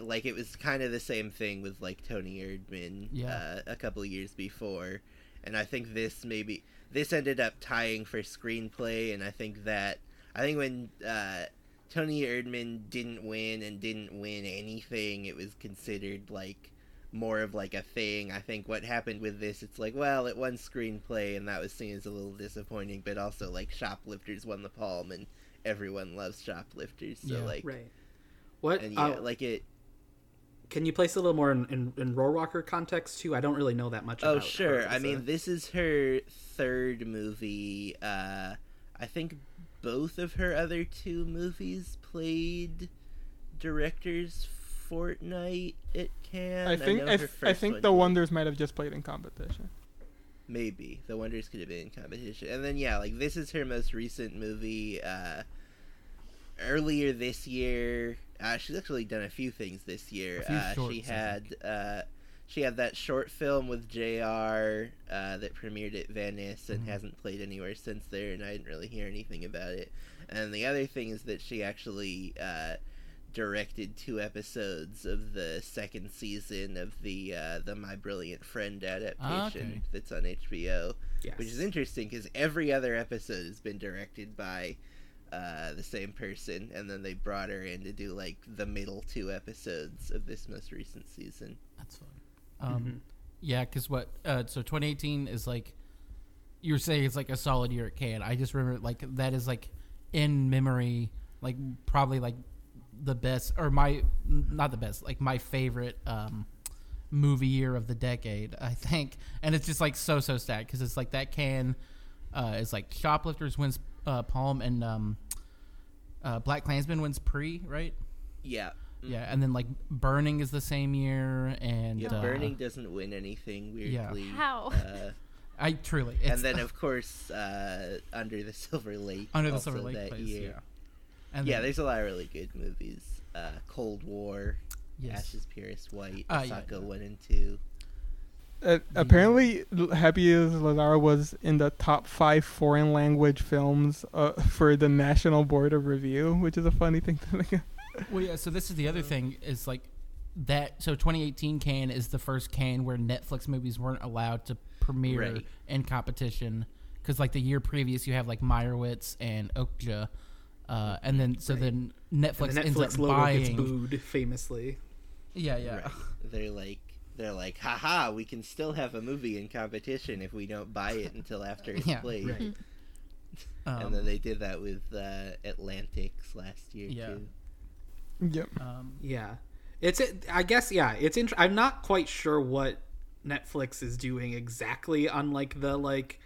like it was kind of the same thing with like Toni Erdmann Yeah. uh, a couple years before and i think this maybe this ended up tying for screenplay and i think that i think when uh, Toni Erdmann didn't win and didn't win anything it was considered like more of like a thing i think what happened with this it's like well it won screenplay and that was seen as a little disappointing but also like shoplifters won the Palme and everyone loves shoplifters so Yeah. like Right. What? and yeah uh, like it Cannes you place a little more in, in, in Rohrwacher context too? I don't really know that much. Oh about sure. her I mean, this is her third movie. Uh, I think both of her other two movies played directors fortnight it can. I think know I, th- I think one the did. Wonders might have just played in competition. maybe the Wonders could have been in competition, and then yeah, like this is her most recent movie. Uh, earlier this year, uh, she's actually done a few things this year. A few Uh, she shorts, I had uh, she had that short film with JR. Uh, that premiered at Venice and Mhm. hasn't played anywhere since there, and I didn't really hear anything about it. And the other thing is that she actually uh, directed two episodes of the second season of the uh, the My Brilliant Friend adaptation okay. that's on HBO yes. which is interesting because every other episode has been directed by uh, the same person, and then they brought her in to do like the middle two episodes of this most recent season. That's fun. Um, Mhm. Yeah, because what? Uh, so 2018 is like you're saying it's like a solid year at Cannes. I just remember like that is like in memory, like probably like the best or my not the best, like my favorite um, movie year of the decade. I think, and it's just like so so stacked because it's like that Cannes uh, is like Shoplifters wins uh, Palme and um, uh, BlacKkKlansman wins Prix, right? Yeah, Yeah, and then like Burning is the same year, and yeah. uh, Burning doesn't win anything yeah. weirdly. How? Uh, *laughs* I truly. and then *laughs* of course uh, Under the Silver Lake. Under the Silver Lake that plays, year. yeah. And yeah, then- there's a lot of really good movies. Uh, Cold War, yes. Ash Is Purest White, Uh, yeah, Asako yeah. one and two. Uh, apparently, Happy as Lazar was in the top five foreign language films uh, for the National Board of Review, which is a funny thing to think. of. Well, yeah. So this is the other thing is like that. So 2018 Cannes is the first Cannes where Netflix movies weren't allowed to premiere Right. in competition because like the year previous you have like Meyerowitz and Okja, uh, and then so Right. then And Netflix the ends Netflix up logo buying. gets booed famously. Yeah, yeah. Right. They're like they're like, haha, we can still have a movie in competition if we don't buy it until after it's *laughs* Yeah, played. right. Um, and then they did that with uh, Atlantics last year Yeah. too. Yep. um, Yeah, it's. I guess yeah. It's. Int- I'm not quite sure what Netflix is doing exactly, unlike the like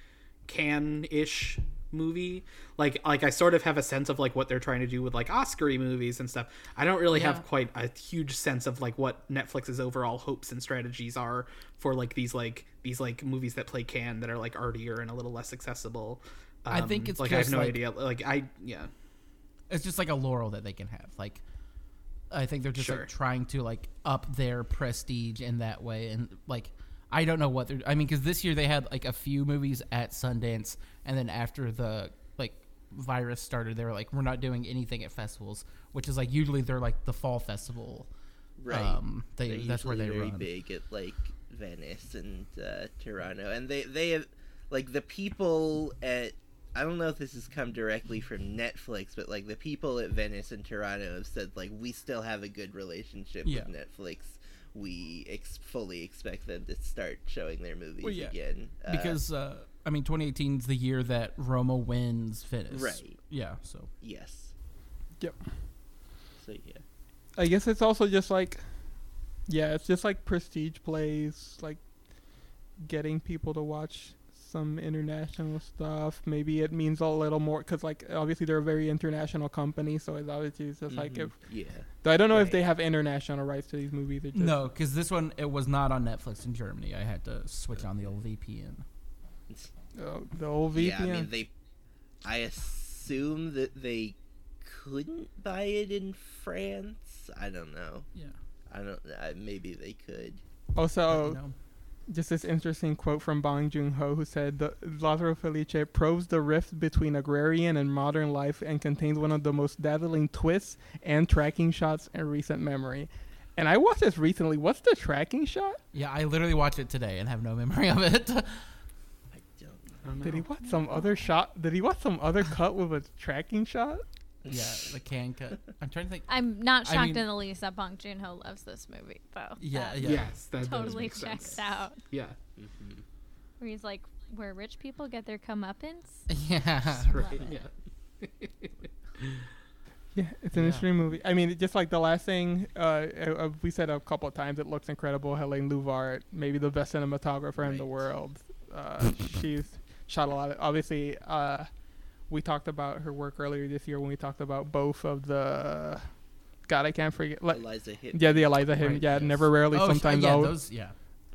Cannes-ish movie. Like, like I sort of have a sense of like what they're trying to do with like Oscar movies and stuff. I don't really Yeah. have quite a huge sense of like what Netflix's overall hopes and strategies are for like these like these like movies that play Cannes that are like artier and a little less accessible. I think Um, it's like I have no like- idea. Like I yeah. it's just like a laurel that they can have. Like, I think they're just Sure. like trying to like up their prestige in that way, and like, I don't know what they're. I mean, because this year they had like a few movies at Sundance, and then after the like virus started, they were like, we're not doing anything at festivals, which is like usually they're like the fall festival. Right. Um, they, that's where they very run. big at like Venice and uh, Toronto, and they they have like the people at. I don't know if this has come directly from Netflix, but like the people at Venice and Toronto have said like we still have a good relationship Yeah. with Netflix. We ex- fully expect them to start showing their movies Well, yeah. again Uh, because uh, I mean, 2018 is the year that Roma wins Venice. Right. Yeah. So yes, Yep. so yeah, I guess it's also just like, yeah, it's just like prestige plays, like getting people to watch some international stuff. Maybe it means a little more because, like, obviously they're a very international company, so it's obviously just like Mhm. if yeah, I don't know if they have international rights to these movies. It just, no, because this one it was not on Netflix in Germany. I had to switch on the old VPN. Oh, the old VPN. yeah. I mean they. I assume that they couldn't buy it in France. I don't know. Yeah. I don't. Uh, maybe they could. also, just this interesting quote from Bong Joon Ho, who said, the, "Lazzaro Felice probes the rift between agrarian and modern life and contains one of the most dazzling twists and tracking shots in recent memory." And I watched this recently. What's the tracking shot? Yeah, I literally watched it today and have no memory of it. *laughs* I don't. know. Did he watch some other shot? Did he watch some other cut with a tracking shot? yeah, the Cannes cut. I'm trying to think. I'm not I shocked mean- in the least that Bong Joon Ho loves this movie, though. Yeah, That yeah. Yes, that does Totally make checks sense. out. Yeah, Mhm. Where he's like, where rich people get their comeuppance. *laughs* Yeah. right. it. Yeah. *laughs* Yeah, it's an Yeah. interesting movie. I mean, just like the last thing uh, uh, we said a couple of times, it looks incredible. Helene Louvart, maybe the best cinematographer in the world. Uh, *laughs* she's shot a lot. Of, obviously, uh, we talked about her work earlier this year when we talked about both of the. God, I can't forget. Like, Eliza hit. yeah, the Eliza Hittman. Right, yeah, yes. never, rarely, Oh, sometimes, yeah, out, those. Yeah.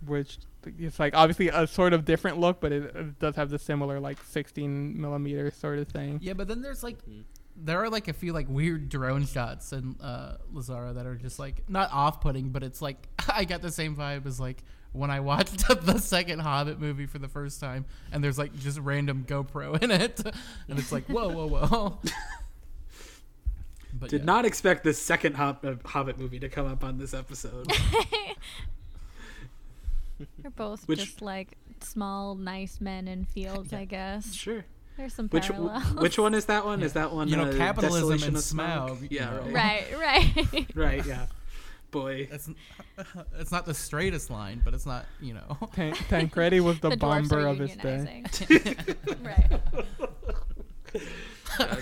which it's like obviously a sort of different look, but it, it does have the similar like 16 millimeter sort of thing. Yeah, but then there's like, Mhm. there are like a few like weird drone shots in uh, Lazzaro that are just like not off-putting, but it's like *laughs* I got the same vibe as like when I watched *laughs* the second Hobbit movie for the first time, and there's like just random GoPro *laughs* in it, and it's like whoa, whoa, whoa. *laughs* but Did yeah. not expect the second Hob- uh, Hobbit movie to come up on this episode. They're both Which- just like small, nice men in fields, I guess. sure. There's some Which parallels. which one is that one? Is that one? You know, uh, capitalism and of Smaug? Smaug, Yeah, right. right, right. Right. Yeah. Boy. It's *laughs* it's not the straightest line, but it's not you know. *laughs* Tan- Tancredi was the, dwarfs bomber of his day. unionizing. *laughs* right.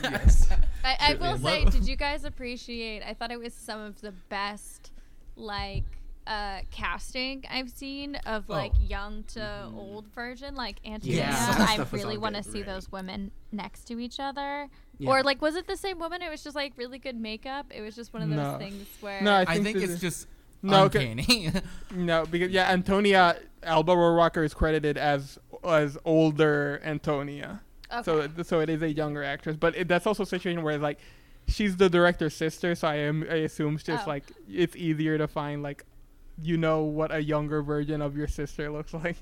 yes. I, I will say, did you guys appreciate? I thought it was some of the best, like, uh, casting I've seen of like Oh. young to old version. Like Antonia, Yeah. I really want to see Right. those women next to each other. Yeah. Or like, was it the same woman? It was just like really good makeup. It was just one of those No. things where. No, I I think, think it's just No, 'cause- uncanny. *laughs* No, because yeah, Antonia Alba Rohrwacher is credited as as older Antonia. okay. So so it is a younger actress, but it, that's also a situation where like she's the director's sister, so I am I assume it's just Oh. like it's easier to find like you know what a younger version of your sister looks like.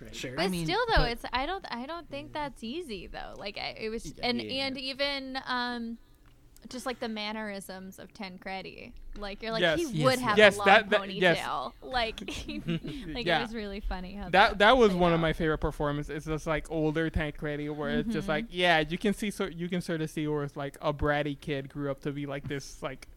Right. Sure. But mean, still, though, but- it's I don't I don't think that's easy though. Like I, it was, and Yeah. and even um, just like the mannerisms of Tancredi. Like you're like Yes. he Yes, would yes. have Yes, a long that- that- ponytail. yes. *laughs* Like, *laughs* like Yeah. it was really funny how That that was played one of my favorite performances. It's just like older Tancredi, where it's just Mhm. like yeah, you can see so you can sort of see where it's like a bratty kid grew up to be like this like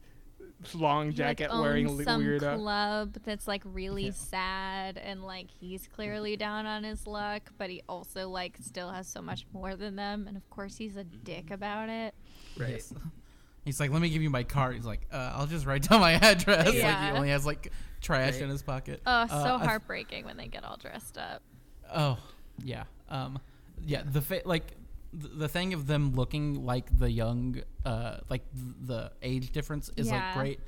long He, jacket like, wearing owns some weird. uh, club that's like really sad and like he's clearly down on his luck, but he also like still has so much more than them, and of course he's a dick about it. Right. Yes. *laughs* He's like, let me give you my card. He's like, uh, I'll just write *laughs* down my address. Like Yeah. he only has like trash Right. in his pocket. Oh, so Uh, I th- heartbreaking when they get all dressed up. Oh, yeah. Um, yeah. The fa- like th- the thing of them looking like the young, uh, like the age difference is Yeah. like great,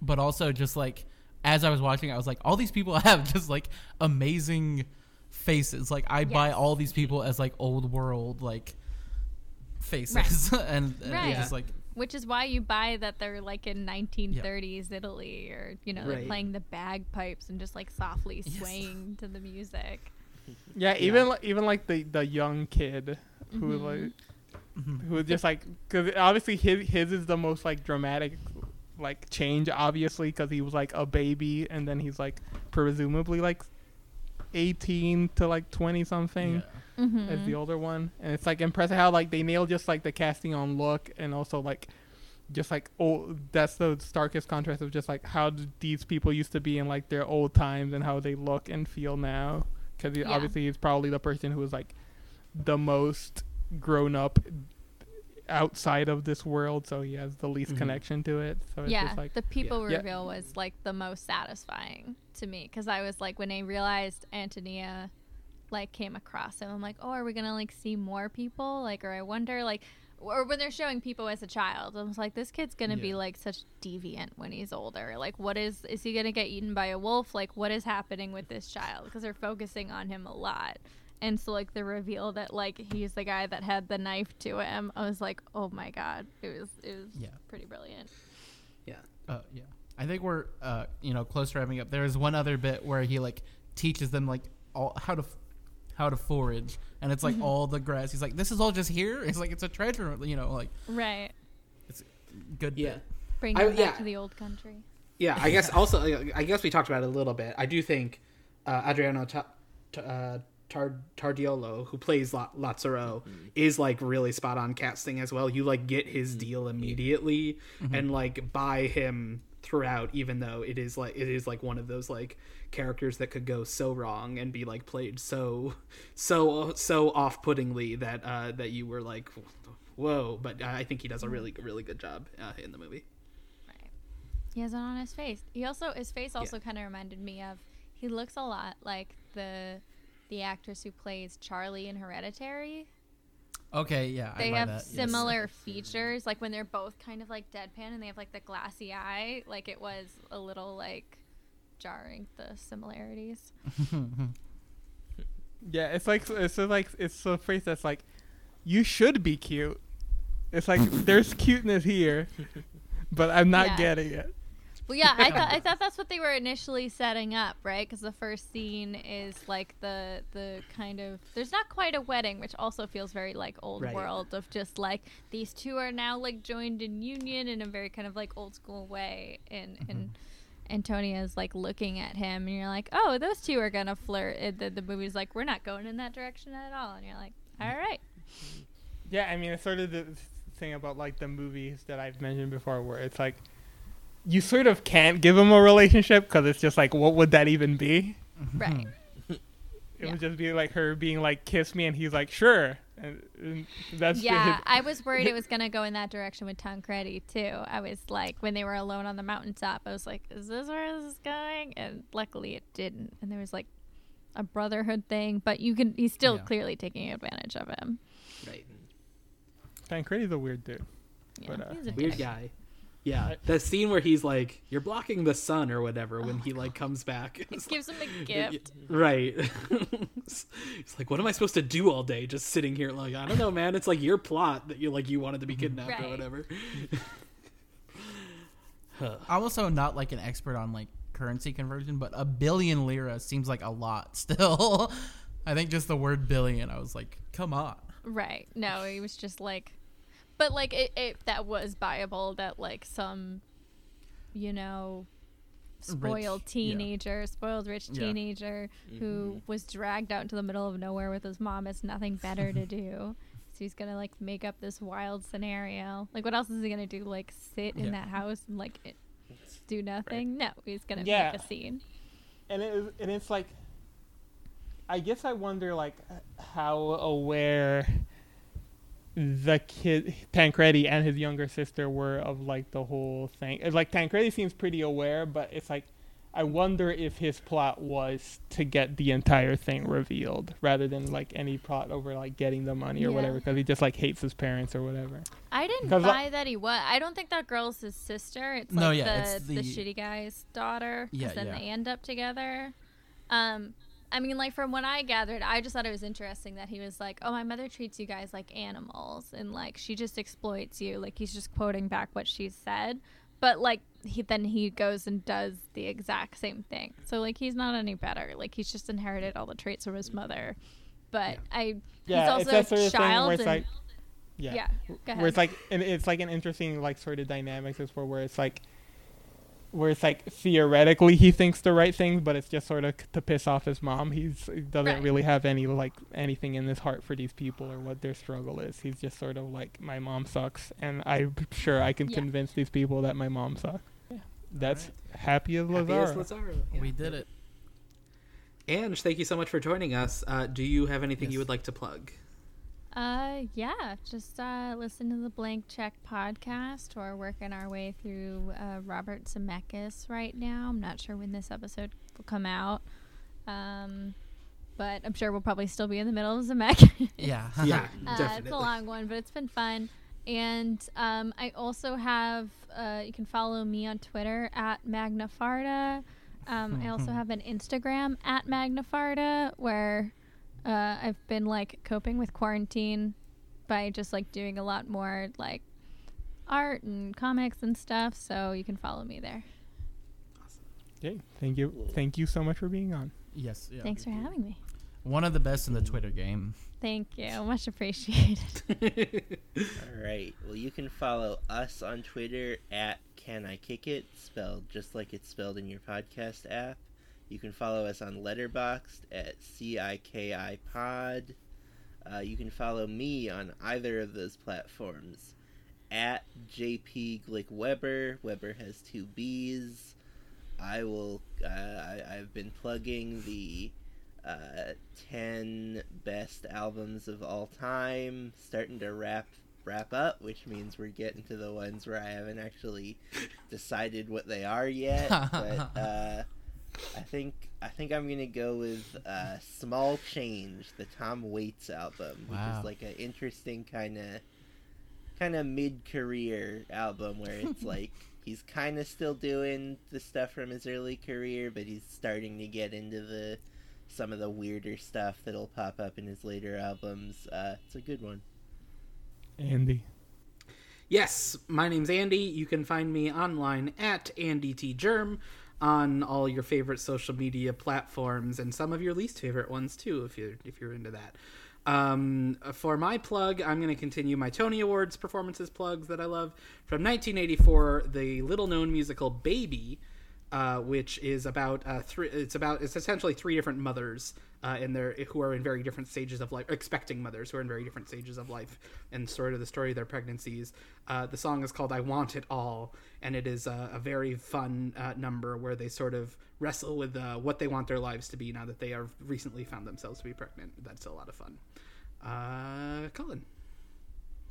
but also just like as I was watching, I was like, all these people *laughs* have just like amazing faces. Like I buy all these people as like old world like faces, *laughs* and, and Right. just like Which is why you buy that they're like in 1930s Italy, or you know, they're playing the bagpipes and just like softly Yes. swaying to the music. *laughs* Yeah, even li- even like the the young kid who Mhm. like Mhm. who just like because obviously his his is the most like dramatic like change obviously because he was like a baby and then he's like presumably like 18 to like 20 something Yeah. Mm-hmm. as the older one and it's like impressive how like they nail just like the casting on look and also like just like oh that's the starkest contrast of just like how these people used to be in like their old times and how they look and feel now because Yeah. obviously he's probably the person who is like the most grown up outside of this world so he has the least Mhm. connection to it so it's yeah, just like the people Yeah. reveal was like the most satisfying to me because I was like when I realized Antonia like came across him, I'm like, oh, are we gonna like see more people? Like, or I wonder like, or when they're showing people as a child, I was like, this kid's gonna be like such deviant when he's older. Like, what is is he gonna get eaten by a wolf? Like, what is happening with this child? Because they're focusing on him a lot. And so, like the reveal that like he's the guy that had the knife to him, I was like, oh my god, it was it was Yeah. pretty brilliant. Yeah. Uh, yeah. I think we're uh, you know close to wrapping up. There is one other bit where he like teaches them like all how to f- how to forage, and it's like Mm-hmm. all the grass. He's like, "This is all just here." *laughs* It's like it's a treasure, you know, like Right. It's good. Yeah. bit. Bring I- them back yeah. to the old country. Yeah, I guess *laughs* also I guess we talked about it a little bit. I do think uh, Adriano Ta- Ta- uh, Tar- Tardiolo, who plays La- Lazzaro, is like really spot on casting as well. You like get his deal immediately and like buy him throughout, even though it is like it is like one of those like characters that could go so wrong and be like played so so so off puttingly that uh, that you were like whoa. But I think he does a really really good job uh, in the movie. Right. He has it on his face. He also his face also kind of reminded me of. He looks a lot like the the actress who plays Charlie in Hereditary. Okay, yeah. They buy have that, yes. similar features, like when they're both kind of like deadpan and they have like the glassy eye. Like it was a little like jarring the similarities. *laughs* Yeah, it's like it's so like it's a phrase that's like, you should be cute. It's like *laughs* there's cuteness here, but I'm not Yeah. getting it. Well, yeah, I *laughs* thought I thought that's what they were initially setting up, right? Because the first scene is like the the kind of there's not quite a wedding, which also feels very like old Right. world of just like these two are now like joined in union in a very kind of like old school way, and and mm-hmm. Antonia's like looking at him, and you're like, oh, those two are gonna flirt. And the, the movie's like, we're not going in that direction at all, and you're like, all mm-hmm. right, Yeah, I mean it's sort of the thing about like the movies that I've mentioned before, where it's like, you sort of can't give him a relationship because it's just like, what would that even be? right. It Yeah. would just be like her being like, kiss me, and he's like, sure, and, and that's Yeah, it. I was worried it *laughs* was gonna go in that direction with Tancredi too. I was like, when they were alone on the mountaintop, I was like, "Is this where this is going?" And luckily, it didn't. And there was like a brotherhood thing, but you can. He's still Yeah. clearly taking advantage of him. Right. Tancredi's a weird dude. Yeah, But, uh, he's a weird dick. guy. Yeah, the scene where he's like, "You're blocking the sun" or whatever when oh he like comes back. *laughs* It It's gives him a gift. *laughs* Right. *laughs* He's like, what am I supposed to do all day? Just sitting here, like, I don't know, man. It's like your plot that you like you wanted to be mm-hmm. kidnapped or Right. whatever. I'm also not like an expert on like currency conversion, but a billion lira seems like a lot still. I think just the word billion, I was like, come on. Right. No, he was just like, but like it, it that was buyable. That like some, you know, spoiled yeah. teenager, spoiled rich Yeah. teenager who mm-hmm. was dragged out into the middle of nowhere with his mom has nothing better to *laughs* do. So he's gonna like make up this wild scenario. Like, what else is he gonna do? Like, sit in that house and like it, do nothing? No, he's gonna Yeah. make a scene. and it is, and it's like I guess I wonder like how aware the kid Tancredi and his younger sister were of like the whole thing. It's like Tancredi seems pretty aware, but it's like I wonder if his plot was to get the entire thing revealed rather than like any plot over like getting the money or Yeah. whatever because he just like hates his parents or whatever. I didn't buy like- that he was. I don't think that girl's his sister. It's No, like yeah, the, it's the the- shitty guy's daughter. Yeah, then yeah. they end up together. Um, I mean, like from what I gathered, I just thought it was interesting that he was like, "Oh, my mother treats you guys like animals, and like she just exploits you." Like he's just quoting back what she said, but like he then he goes and does the exact same thing. So like he's not any better. Like he's just inherited all the traits from his mother. But I Yeah, he's it's also a child. where it's and, like, yeah, yeah, go ahead. where it's like, and it's like an interesting like sort of dynamics as for where it's like, where it's like theoretically he thinks the right thing, but it's just sort of to piss off his mom. He's he doesn't Right. really have any like anything in his heart for these people or what their struggle is. He's just sort of like my mom sucks, and I'm sure I can Yeah. convince these people that my mom sucks. Yeah, that's happy as Happy Lazzaro. as Lazzaro. yeah. We did it. Ange, thank you so much for joining us. Uh, do you have anything you would like to plug? Uh, yeah, just uh, listen to the Blank Check podcast. We're working our way through uh, Robert Zemeckis right now. I'm not sure when this episode will come out, um, but I'm sure we'll probably still be in the middle of Zemeckis. *laughs* Yeah. *laughs* Yeah, Uh, it's a long one, but it's been fun. And um, I also have, uh, you can follow me on Twitter at Magnafarda. Um, I also *laughs* have an Instagram at Magnafarda where uh, I've been like coping with quarantine by just like doing a lot more like art and comics and stuff. So you can follow me there. Okay, thank you, thank you so much for being on. yes. Yeah. Thanks for having me. One of the best in the Twitter game. Thank you. *laughs* Much appreciated. *laughs* All right. Well, you can follow us on Twitter at Can I Kick It, spelled just like it's spelled in your podcast app. You can follow us on Letterboxd at CIKI Pod. Uh, you can follow me on either of those platforms at JP Glick Weber. Weber has two B's. I will. Uh, I, I've been plugging the uh, 10 best albums of all time. Starting to wrap wrap up, which means we're getting to the ones where I haven't actually *laughs* decided what they are yet. but *laughs* uh, I think I think I'm gonna go with uh, "Small Change," the Tom Waits album, which Wow. is like an interesting kind of kind of mid-career album where it's *laughs* like he's kind of still doing the stuff from his early career, but he's starting to get into the some of the weirder stuff that'll pop up in his later albums. Uh, it's a good one. Andy. Yes, my name's Andy. You can find me online at Andy T Germ on all your favorite social media platforms and some of your least favorite ones too, if you're if you're into that. Um, for my plug, I'm going to continue my Tony Awards performances plugs that I love from 1984, the little-known musical Baby, uh, which is about uh, three. It's about it's essentially three different mothers uh, in their who are in very different stages of life, expecting mothers who are in very different stages of life, and sort of the story of their pregnancies. Uh, the song is called "I Want It All," and it is a, a very fun uh, number where they sort of wrestle with uh, what they want their lives to be now that they have recently found themselves to be pregnant. That's a lot of fun. Uh, Colin.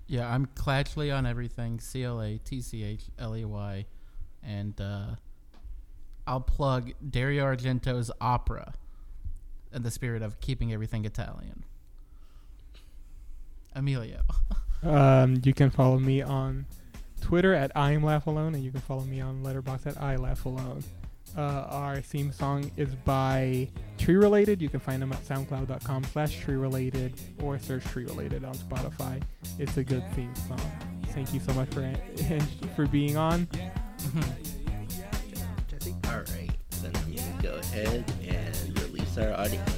Yeah, I'm Clatchley on everything. C L A T C H L E Y, and uh, I'll plug Dario Argento's opera, in the spirit of keeping everything Italian. Emilio. Um, you can follow me on Twitter at I am Laugh Alone, and you can follow me on Letterboxd at I Laugh Alone. Uh, our theme song is by Tree Related. You can find them at soundcloud.com slash tree related or search tree related on Spotify. It's a good theme song. Thank you so much for *laughs* for being on. Jesse. All right, then I'm gonna go ahead and release our audience.